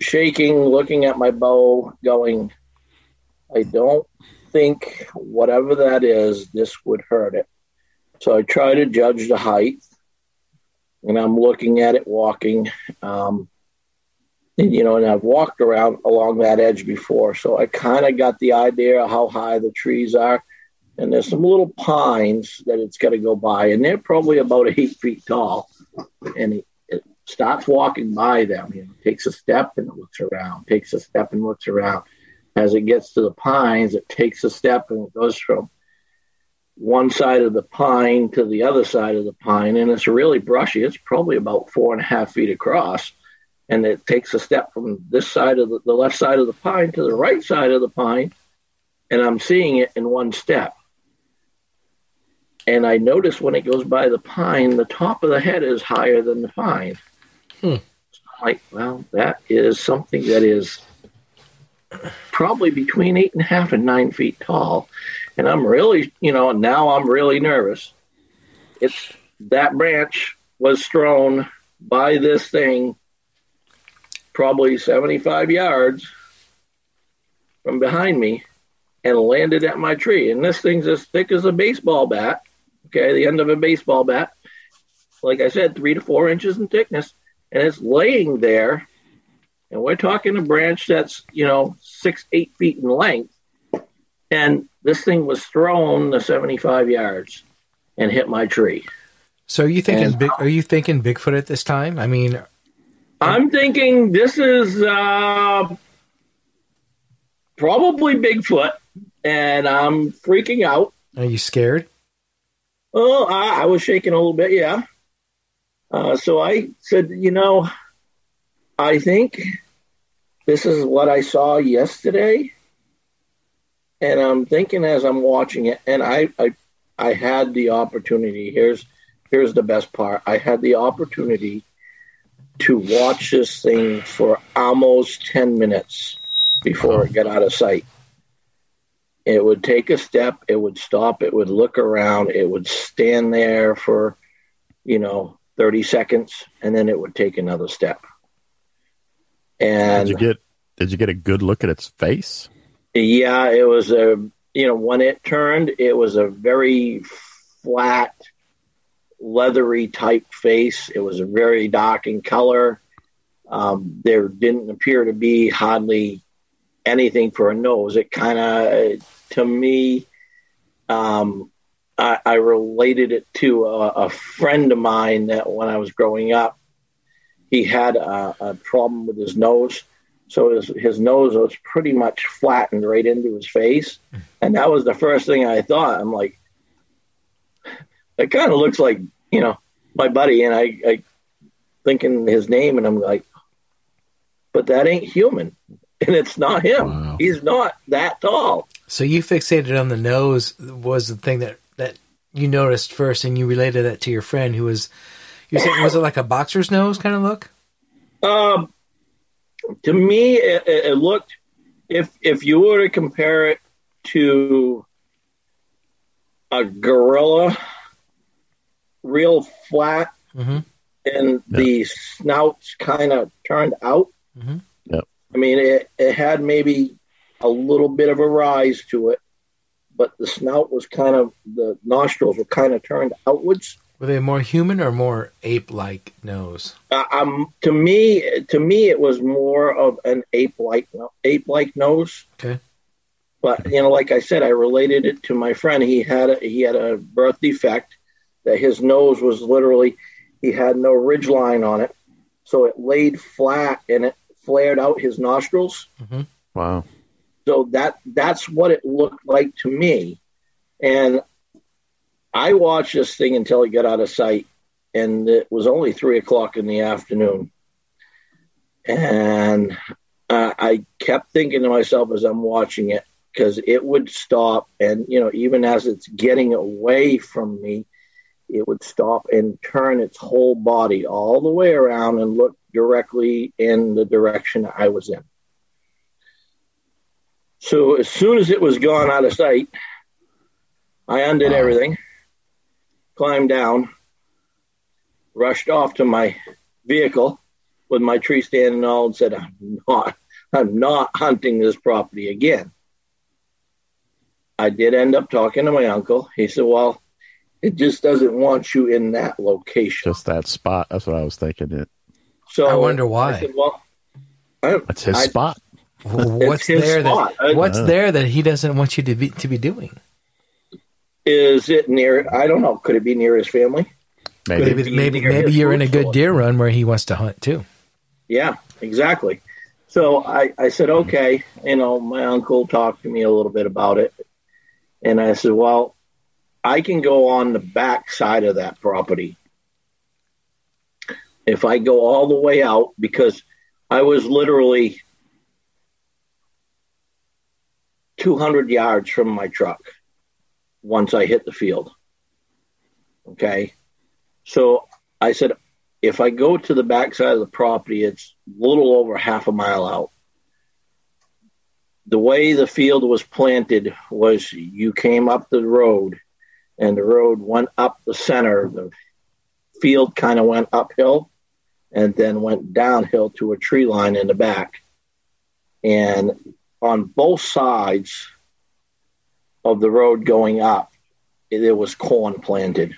shaking, looking at my bow, going, I don't think whatever that is, this would hurt it. So I try to judge the height, and I'm looking at it walking. Um, you know, and I've walked around along that edge before, so I kind of got the idea of how high the trees are. And there's some little pines that it's got to go by, and they're probably about eight feet tall. And it, it starts walking by them, you know, takes a step and it looks around, takes a step and looks around. As it gets to the pines, it takes a step and it goes from one side of the pine to the other side of the pine, and it's really brushy. It's probably about four and a half feet across, and it takes a step from this side of the, the left side of the pine to the right side of the pine, and I'm seeing it in one step. And I notice when it goes by the pine, the top of the head is higher than the pine. Hmm. So I'm like, well, that is something that is probably between eight and a half and nine feet tall. And I'm really, you know, now I'm really nervous. It's that branch was thrown by this thing probably 75 yards from behind me and landed at my tree. And this thing's as thick as a baseball bat. Okay, the end of a baseball bat. Like I said, three to four inches in thickness. And it's laying there. And we're talking a branch that's, you know, six, eight feet in length. And this thing was thrown the 75 yards and hit my tree. So are you thinking And- big? Are you thinking Bigfoot at this time? I mean, I'm thinking this is uh, probably Bigfoot, and I'm freaking out. are you scared? Oh, I, I was shaking a little bit, yeah. Uh, so I said, you know, I think this is what I saw yesterday, and I'm thinking as I'm watching it, and I, I, I had the opportunity. Here's, here's the best part. I had the opportunity to watch this thing for almost ten minutes before it got out of sight it would take a step, it would stop, it would look around, it would stand there for, you know, 30 seconds, and then it would take another step. And Did you get did you get a good look at its face? yeah, it was a, you know, when it turned, it was a very flat, leathery type face. It was a very dark in color. Um, there didn't appear to be hardly anything for a nose. It kind of, to me, um, I, I related it to a, a friend of mine that when I was growing up, he had a, a problem with his nose. So his, his nose was pretty much flattened right into his face. And that was the first thing I thought. I'm like, it kind of looks like, you know, my buddy. And I, I thinking his name, and I'm like, but that ain't human. And it's not him. Wow. He's not that tall. So you fixated on the nose was the thing that that you noticed first, and you related that to your friend who was. You said was it like a boxer's nose kind of look? Um, to me, it, it it looked if if you were to compare it to a gorilla, real flat, Mm-hmm. and the snouts kind of turned out. Mhm. Yep. I mean, it, it had maybe a little bit of a rise to it, but the snout was kind of the nostrils were kind of turned outwards. Were they more human or more ape-like nose? Uh, um, to me, to me, it was more of an ape-like ape-like nose. Okay. But you know, like I said, I related it to my friend. He had a, he had a birth defect that his nose was literally he had no ridge line on it, so it laid flat and it flared out his nostrils. Wow. So that that's what it looked like to me. And I watched this thing until it got out of sight, and it was only three o'clock in the afternoon. And uh, I kept thinking to myself as I'm watching it, because it would stop. And, you know, even as it's getting away from me, it would stop and turn its whole body all the way around and look directly in the direction I was in. So as soon as it was gone out of sight, I undid uh-huh. everything, climbed down, rushed off to my vehicle with my tree stand and all, and said, "I'm not, I'm not hunting this property again." I did end up talking to my uncle. He said, "Well, it just doesn't want you in that location." Just that spot. That's what I was thinking. It. So I wonder why. I said, "Well, I, That's his I- spot. What's his there spot. that I- What's Uh. there that he doesn't want you to be to be doing? Is it near? I don't know. Could it be near his family? Maybe. Maybe maybe maybe you're in a good deer run where he wants to hunt too. Yeah, exactly. So I, I said, okay, you know, my uncle talked to me a little bit about it. And I said, well, I can go on the back side of that property. If I go all the way out, because I was literally 200 yards from my truck once I hit the field. Okay. So I said, if I go to the backside of the property, it's a little over half a mile out. The way the field was planted was you came up the road and the road went up the center. The field kind of went uphill and then went downhill to a tree line in the back. And on both sides of the road going up, there was corn planted.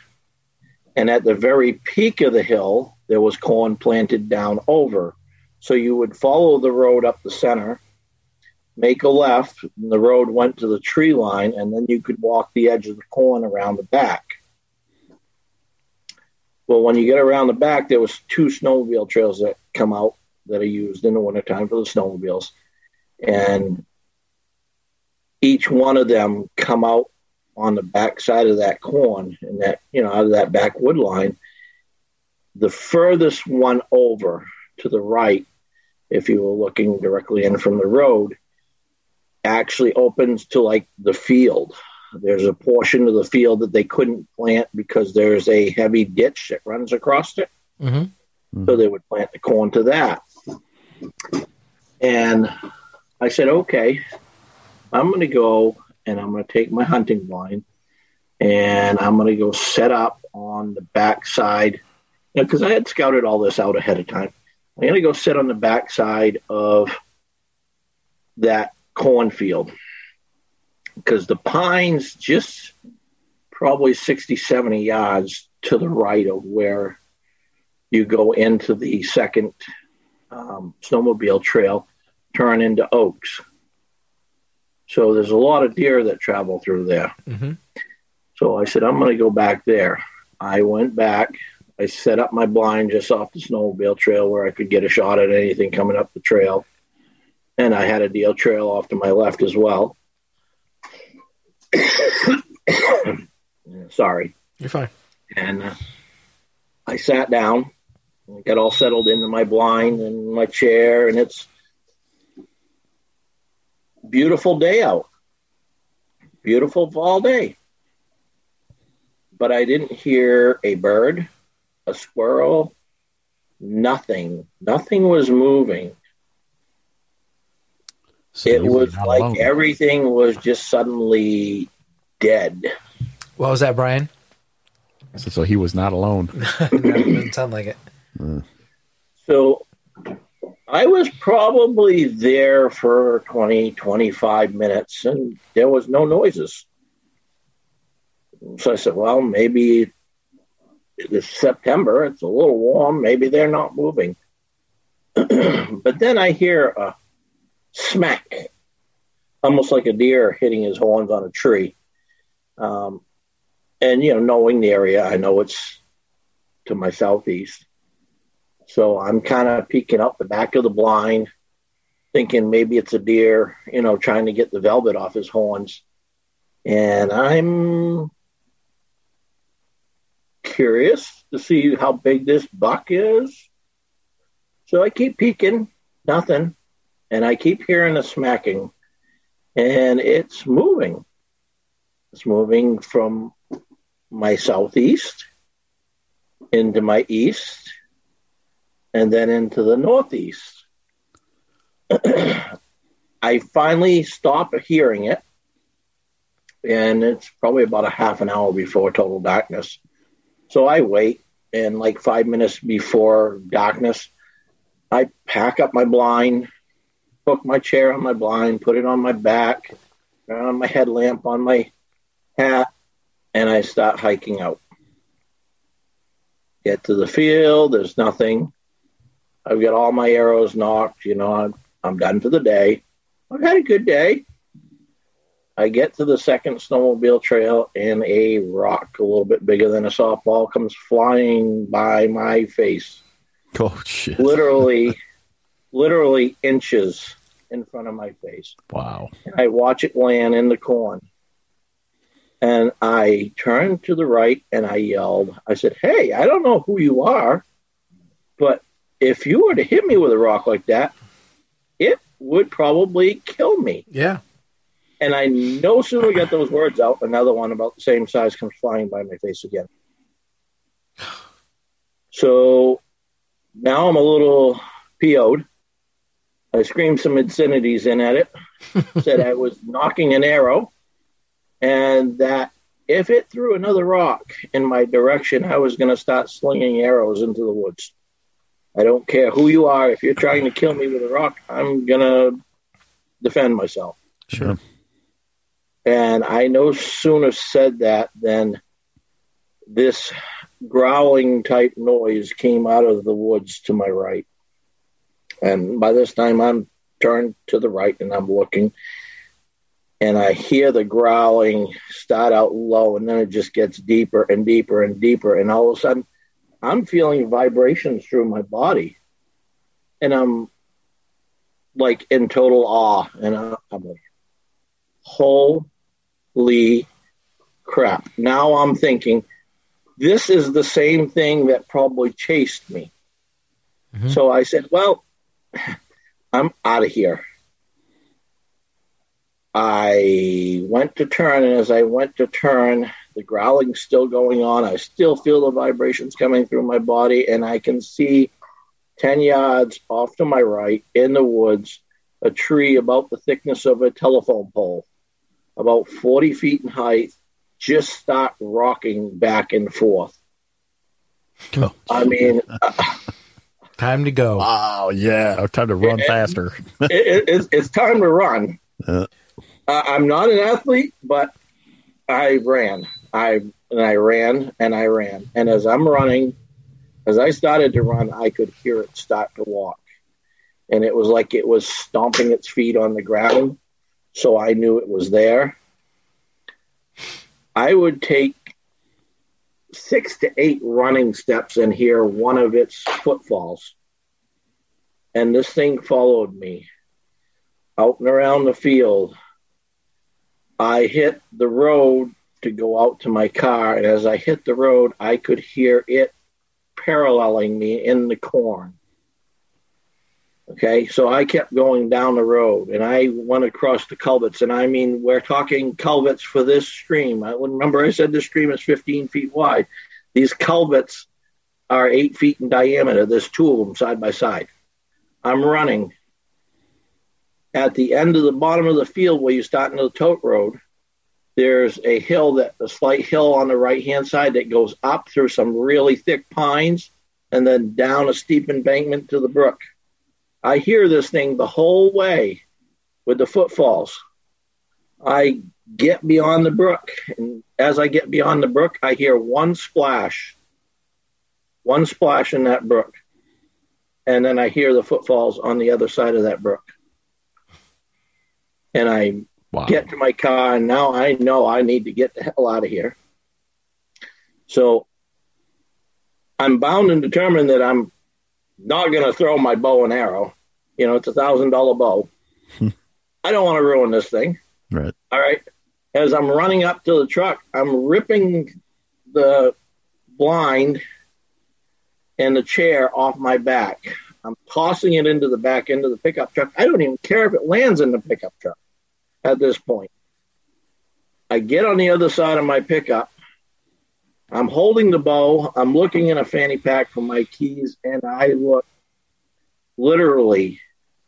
And at the very peak of the hill, there was corn planted down over. So you would follow the road up the center, make a left, and the road went to the tree line, and then you could walk the edge of the corn around the back. Well, when you get around the back, there was two snowmobile trails that come out that are used in the wintertime for the snowmobiles. And each one of them come out on the back side of that corn and that, you know, out of that back wood line. The furthest one over to the right, if you were looking directly in from the road, actually opens to like the field. There's a portion of the field that they couldn't plant because there's a heavy ditch that runs across it. Mm-hmm. So they would plant the corn to that. And I said, okay, I'm going to go and I'm going to take my hunting blind and I'm going to go set up on the back side because I had scouted all this out ahead of time. I'm going to go sit on the back side of that cornfield because the pines just probably 60, 70 yards to the right of where you go into the second um, snowmobile trail, turn into oaks. So there's a lot of deer that travel through there. Mm-hmm. So I said, I'm going to go back there. I went back. I set up my blind just off the snowmobile trail where I could get a shot at anything coming up the trail. And I had a deal trail off to my left as well. Sorry. You're fine. And uh, I sat down, and got all settled into my blind and my chair, and it's beautiful day out, beautiful fall day. But I didn't hear a bird, a squirrel, nothing. Nothing was moving. So It was like alone. everything was just suddenly dead. What was that, Brian? So, so he was not alone. no, doesn't sound like it. Mm. So I was probably there for 20, 25 minutes and there was no noises. So I said, well, maybe it's September. It's a little warm. Maybe they're not moving. but then I hear a smack, almost like a deer hitting his horns on a tree. Um, and, you know, knowing the area, I know it's to my southeast. So I'm kind of peeking up the back of the blind, thinking maybe it's a deer, you know, trying to get the velvet off his horns. And I'm curious to see how big this buck is. So I keep peeking, nothing. And I keep hearing a smacking. and it's moving. It's moving from my southeast into my east and then into the northeast. I finally stop hearing it, and it's probably about a half an hour before total darkness. So I wait, and like five minutes before darkness, I pack up my blind, hook my chair on my blind, put it on my back, on my headlamp on my hat, and I start hiking out. Get to the field, there's nothing. I've got all my arrows nocked, you know, I'm, I'm done for the day. I've had a good day. I get to the second snowmobile trail and a rock a little bit bigger than a softball comes flying by my face. Oh shit! Literally, literally inches in front of my face. Wow! And I watch it land in the corn, and I turned to the right and I yelled. I said, "Hey, I don't know who you are, but if you were to hit me with a rock like that, it would probably kill me." Yeah. And I no sooner get those words out, another one about the same size comes flying by my face again. So now I'm a little PO'd. I screamed some obscenities in at it, said I was nocking an arrow, and that if it threw another rock in my direction, I was going to start slinging arrows into the woods. I don't care who you are. If you're trying to kill me with a rock, I'm going to defend myself. Sure. And I no sooner said that than this growling type noise came out of the woods to my right. And by this time, I'm turned to the right and I'm looking. And I hear the growling start out low and then it just gets deeper and deeper and deeper. And all of a sudden, I'm feeling vibrations through my body. And I'm like in total awe. And I'm like, holy crap. Now I'm thinking, this is the same thing that probably chased me. Mm-hmm. So I said, well, I'm out of here. I went to turn, and as I went to turn, the growling's still going on. I still feel the vibrations coming through my body, and I can see 10 yards off to my right in the woods a tree about the thickness of a telephone pole, about 40 feet in height, just start rocking back and forth. Oh. I mean, uh, time to go. Wow, yeah, time to run faster. it, it, it's, it's, time to run. Uh, I'm not an athlete, but I ran. I and I ran and I ran, and as I'm running, as I started to run, I could hear it start to walk, and it was like it was stomping its feet on the ground. So I knew it was there I would take six to eight running steps and hear one of its footfalls. And this thing followed me out and around the field. I hit the road to go out to my car, and as I hit the road, I could hear it paralleling me in the corn. Okay, so I kept going down the road and I went across the culverts. And I mean, we're talking culverts for this stream. I remember I said the stream is 15 feet wide. These culverts are eight feet in diameter. There's two of them side by side. I'm running. At the end of the bottom of the field where you start into the tote road, there's a hill that a slight hill on the right hand side that goes up through some really thick pines and then down a steep embankment to the brook I hear this thing the whole way with the footfalls. I get beyond the brook, and as I get beyond the brook, I hear one splash, one splash in that brook, and then I hear the footfalls on the other side of that brook. And I wow. get to my car, and now I know I need to get the hell out of here. So I'm bound and determined that I'm not going to throw my bow and arrow. You know, it's a thousand dollar bow. I don't want to ruin this thing. Right. All right. As I'm running up to the truck, I'm ripping the blind and the chair off my back. I'm tossing it into the back end of the pickup truck. I don't even care if it lands in the pickup truck. at this point. I get on the other side of my pickup. I'm holding the bow. I'm looking in a fanny pack for my keys, and I look literally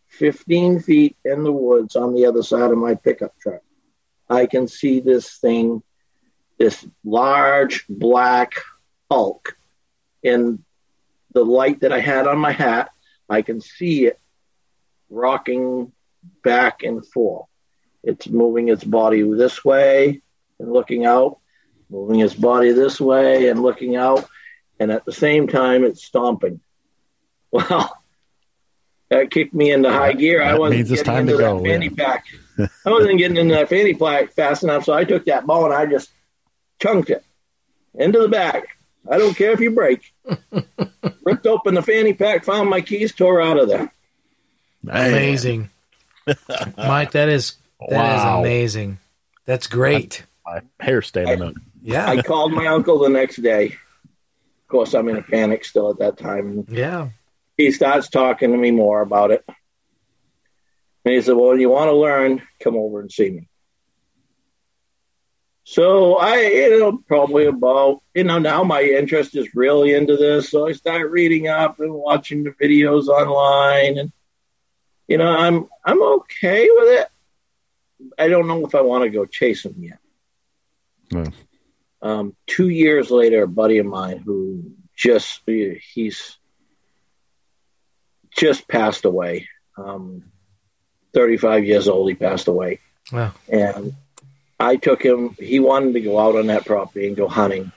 15 feet in the woods on the other side of my pickup truck. I can see this thing, this large black hulk in the light that I had on my hat. I can see it rocking back and forth. It's moving its body this way and looking out, moving its body this way and looking out, and at the same time, it's stomping. Well, that kicked me into high gear. That I wasn't means it's getting time into to that go, fanny yeah. pack. I wasn't getting into that fanny pack fast enough, so I took that ball and I just chunked it into the back. I don't care if you break. Ripped open the fanny pack, found my keys, tore out of there. Amazing, Mike. That is that is Wow. amazing. That's great. My hair standing up. Yeah, I called my uncle the next day. Of course, I'm in a panic still at that time. yeah. He starts talking to me more about it. And he said, Well, you want to learn, come over and see me. So I, you know, probably about, you know, now my interest is really into this. So I start reading up and watching the videos online. And, you know, I'm, I'm okay with it. I don't know if I want to go chase them yet. No. Um, two years later, a buddy of mine who just he's just passed away. Um, 35 years old, he passed away. Wow. And I took him, he wanted to go out on that property and go hunting.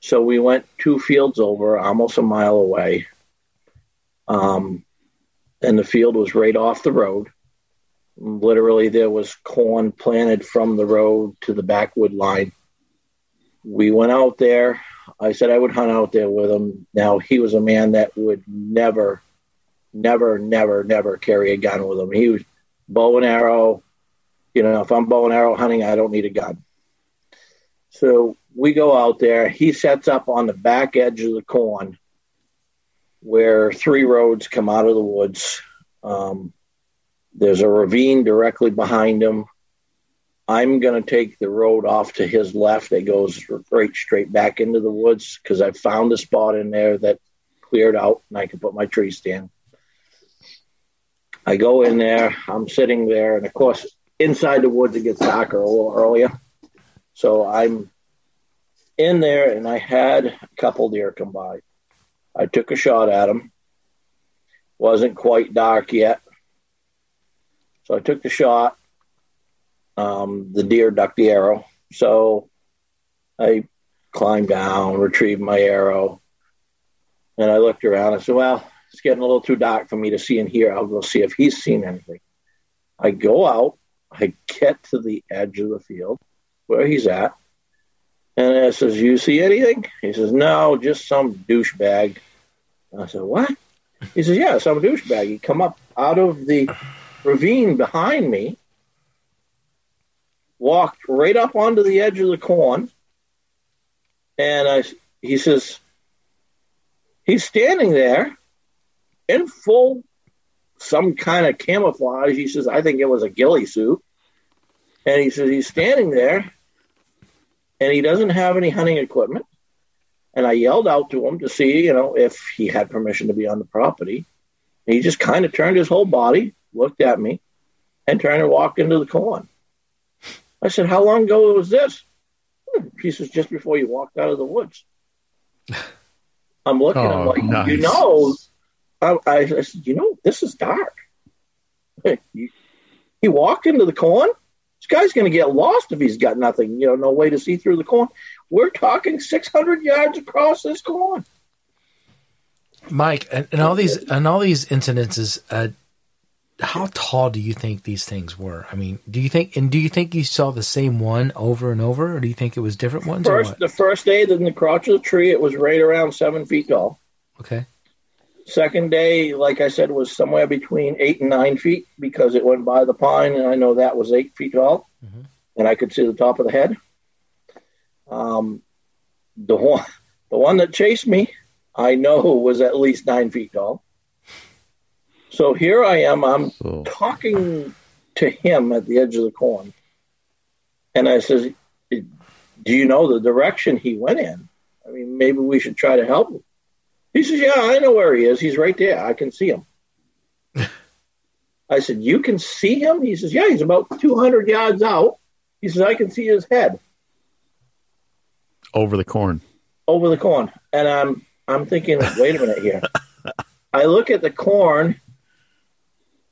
So we went two fields over, almost a mile away. Um, and the field was right off the road. Literally, there was corn planted from the road to the backwood line. We went out there. I said I would hunt out there with him. Now, he was a man that would never, never, never, never carry a gun with him. He was bow and arrow. You know, if I'm bow and arrow hunting, I don't need a gun. So we go out there. He sets up on the back edge of the corn where three roads come out of the woods. Um, there's a ravine directly behind him. I'm going to take the road off to his left that goes right straight back into the woods because I found a spot in there that cleared out and I can put my tree stand. I go in there, I'm sitting there, and of course, inside the woods it gets darker a little earlier. So I'm in there and I had a couple deer come by. I took a shot at them. Wasn't quite dark yet. So I took the shot. Um, the deer ducked the arrow. So I climbed down, retrieved my arrow, and I looked around. I said, Well, it's getting a little too dark for me to see in here. I'll go see if he's seen anything. I go out, I get to the edge of the field where he's at, and I says, You see anything? He says, No, just some douchebag. I said, What? He says, Yeah, some douchebag. He come up out of the ravine behind me, walked right up onto the edge of the corn, and I, he says, he's standing there in full some kind of camouflage. He says, I think it was a ghillie suit. And he says, he's standing there and he doesn't have any hunting equipment. And I yelled out to him to see, you know, if he had permission to be on the property. And he just kind of turned his whole body, looked at me, and turned and walked into the corn. I said, How long ago was this? He says, Just before you walked out of the woods. I'm looking, I'm Oh, like, nice. You know, I, I, I said, You know, this is dark. He, he walked into the corn. This guy's going to get lost if he's got nothing, you know, no way to see through the corn. We're talking 600 yards across this corn. Mike, and, and all these and all these incidences, uh, how tall do you think these things were? I mean, do you think and do you think you saw the same one over and over, or do you think it was different ones? or First, the first day in the crotch of the tree, it was right around seven feet tall. Okay, Second day, like I said, was somewhere between eight and nine feet because it went by the pine, and I know that was eight feet tall, Mhm. and I could see the top of the head. Um, the one, the one that chased me, I know was at least nine feet tall. So here I am. I'm So talking to him at the edge of the corn. And I says, Do you know the direction he went in? I mean, maybe we should try to help him. He says, Yeah, I know where he is. He's right there. I can see him. I said, You can see him? He says, Yeah, he's about 200 yards out. He says, I can see his head over the corn. Over the corn. And I'm I'm thinking, wait a minute here. I look at the corn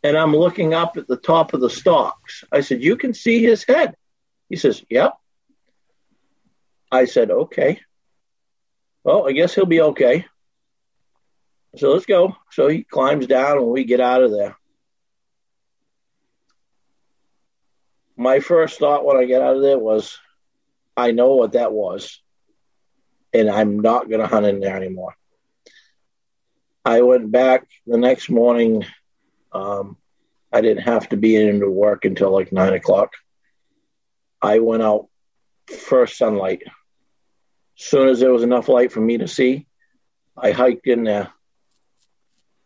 and I'm looking up at the top of the stalks. I said, You can see his head. He says, Yep. I said, Okay. Well, I guess he'll be okay. So let's go. So he climbs down and we get out of there. My first thought when I get out of there was, I know what that was, and I'm not going to hunt in there anymore. I went back the next morning. Um, I didn't have to be into work until like nine o'clock. I went out first sunlight. Soon as there was enough light for me to see, I hiked in there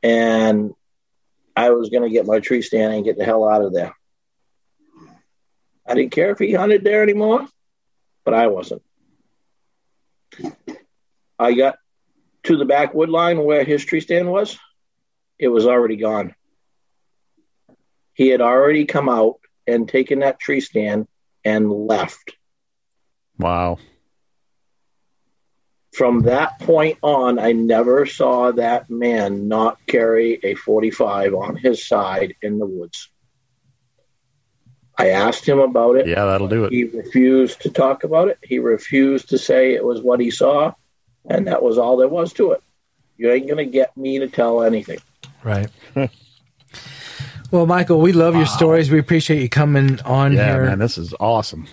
and I was going to get my tree stand and get the hell out of there. I didn't care if he hunted there anymore, but I wasn't. I got to the backwood line where his tree stand was. It was already gone. He had already come out and taken that tree stand and left. Wow from that point on, I never saw that man not carry a 45 on his side in the woods. I asked him about it. Yeah, that'll do it. He refused to talk about it. He refused to say it was what he saw, and that was all there was to it. You ain't going to get me to tell anything. Right. well, Michael, we love wow. your stories. We appreciate you coming on yeah, here. man, this is awesome.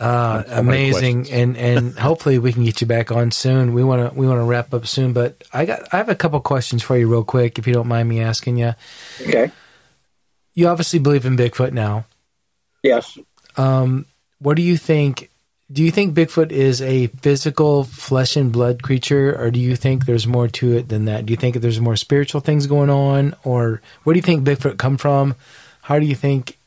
Uh, amazing, and and hopefully we can get you back on soon. We want to we want to wrap up soon, but I got I have a couple questions for you real quick, if you don't mind me asking you. Okay. You obviously believe in Bigfoot now. Yes. Um, what do you think? Do you think Bigfoot is a physical flesh and blood creature, or do you think there's more to it than that? Do you think there's more spiritual things going on, or where do you think Bigfoot come from? How do you think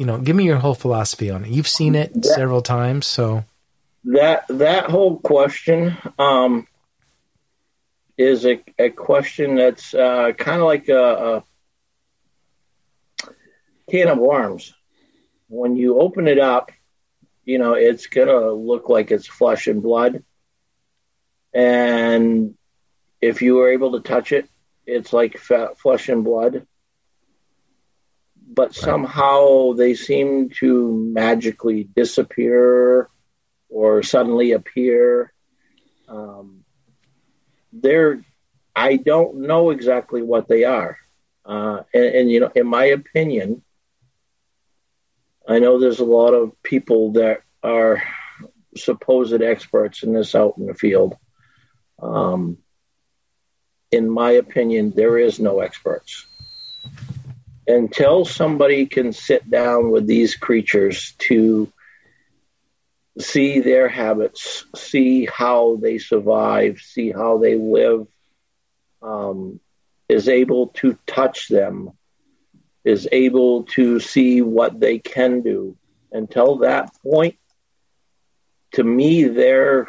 you know, give me your whole philosophy on it. You've seen it that, several times, so that that whole question um, is a, a question that's uh, kind of like a, a can of worms. When you open it up, you know it's gonna look like it's flesh and blood, and if you were able to touch it, it's like flesh and blood but somehow they seem to magically disappear or suddenly appear. Um, they're, I don't know exactly what they are. Uh, and, and, you know, in my opinion, I know there's a lot of people that are supposed experts in this out in the field. Um, in my opinion, there is no experts until somebody can sit down with these creatures to see their habits, see how they survive, see how they live, um, is able to touch them, is able to see what they can do. Until that point, to me, they're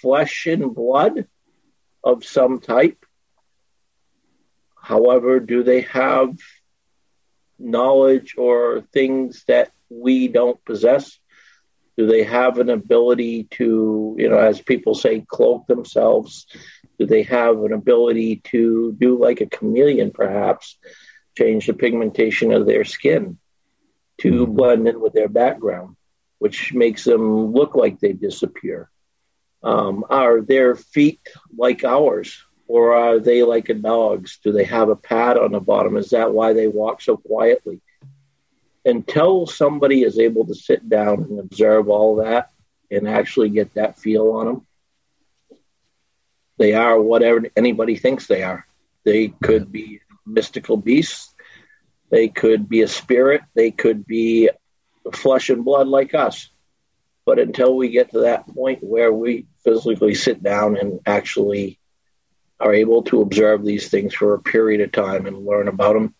flesh and blood of some type. However, do they have knowledge or things that we don't possess? Do they have an ability to, you know, as people say, cloak themselves? Do they have an ability to do like a chameleon, perhaps, change the pigmentation of their skin to mm-hmm. blend in with their background, which makes them look like they disappear? Um, are their feet like ours? or are they like a dog's? Do they have a pad on the bottom? Is that why they walk so quietly? Until somebody is able to sit down and observe all that and actually get that feel on them, they are whatever anybody thinks they are. They could be mystical beasts. They could be a spirit. They could be flesh and blood like us. But until we get to that point where we physically sit down and actually are able to observe these things for a period of time and learn about them,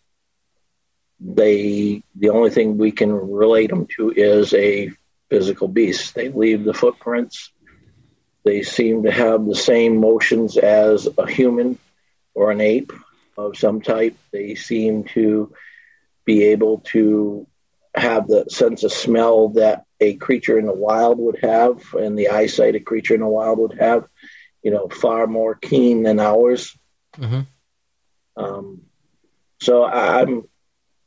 they the only thing we can relate them to is a physical beast. They leave the footprints. They seem to have the same motions as a human or an ape of some type. They seem to be able to have the sense of smell that a creature in the wild would have and the eyesight a creature in the wild would have, you know, far more keen than ours. Mhm. Um, so I'm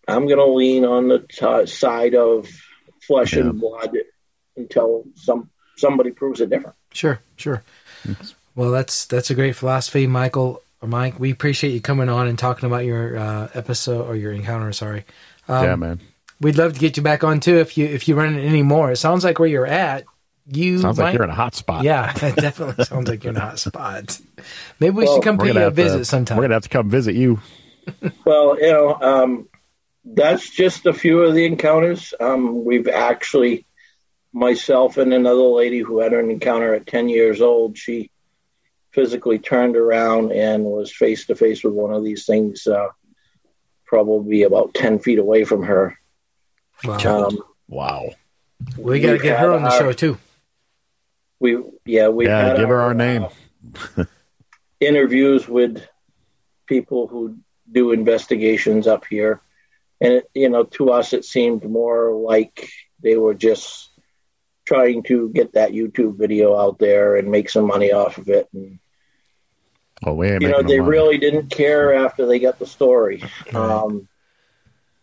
I'm going to lean on the t- side of flesh and blood until some somebody proves it different. Sure, sure. Well, that's that's a great philosophy, Michael or Mike. We appreciate you coming on and talking about your uh, episode or your encounter. Sorry. Um, yeah, man. We'd love to get you back on too if you if you run into any more. It sounds like where you're at. You Sounds might, like you're in a hot spot. Yeah, it definitely sounds like you're in a hot spot. Maybe we Well, should come pay you a have to- visit sometime. We're gonna have to come visit you. Well, you know, um, that's just a few of the encounters. Um, we've actually, myself and another lady who had an encounter at 10 years old, she physically turned around and was face to face with one of these things, uh, probably about 10 feet away from her. Wow. Um, Wow. we got to get her had on the our- show too. We, yeah, we Yeah, give her our name. interviews with people who do investigations up here. And, it, you know, to us, it seemed more like they were just trying to get that YouTube video out there and make some money off of it. And, Oh, we you know, they really didn't care after they got the story. Um,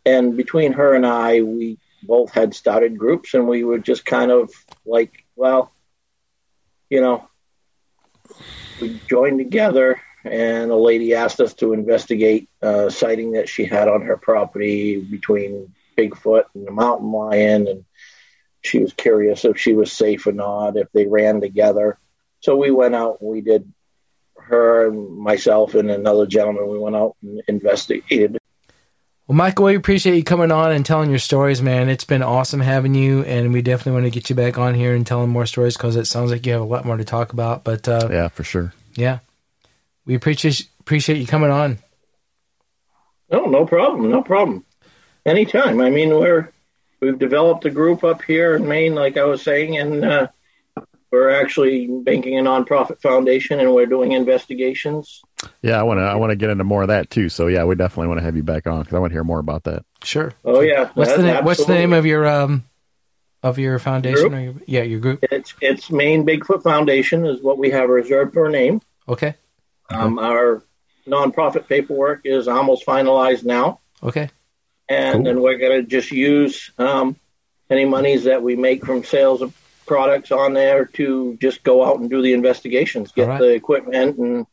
and between her and I, we both had started groups and we were just kind of like, well, you know, we joined together and a lady asked us to investigate a sighting that she had on her property between Bigfoot and the mountain lion. And she was curious if she was safe or not, if they ran together. So we went out and we did her and myself and another gentleman, we went out and investigated. Well, Michael, we appreciate you coming on and telling your stories, man. It's been awesome having you, and we definitely want to get you back on here and telling more stories because it sounds like you have a lot more to talk about. But uh, Yeah, for sure. yeah, we appreciate appreciate you coming on. No, no problem, no problem. Anytime. I mean, we're we've developed a group up here in Maine, like I was saying, and uh, we're actually banking a nonprofit foundation, and we're doing investigations. Yeah, I want to. I want to get into more of that too. So yeah, we definitely want to have you back on because I want to hear more about that. Sure. Oh yeah, What's the name? What's the name of your um of your foundation? Group? Or your, yeah, your group. It's it's Maine Bigfoot Foundation is what we have reserved for a name. Okay. Um, our nonprofit paperwork is almost finalized now. Okay. and Cool. then we're going to just use um, any monies that we make from sales of products on there to just go out and do the investigations, get All right. the equipment, and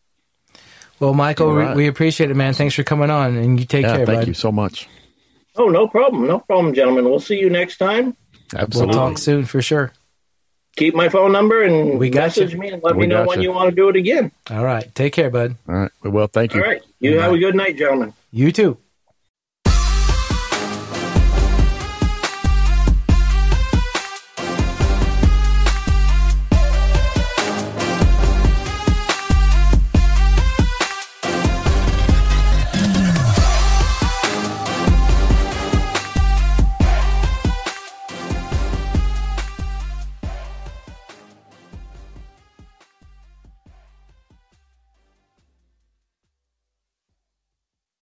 Well, Michael, All we, we appreciate it, man. Thanks for coming on, and you take yeah, care, thank bud. you so much. oh, no problem, no problem, gentlemen. We'll see you next time. We'll talk soon for sure. Keep my phone number and We got message you. me and let We me know got when you. you want to do it again. All right. Take care, bud. All right. Well, thank you. All right, you have a good night, gentlemen. You too.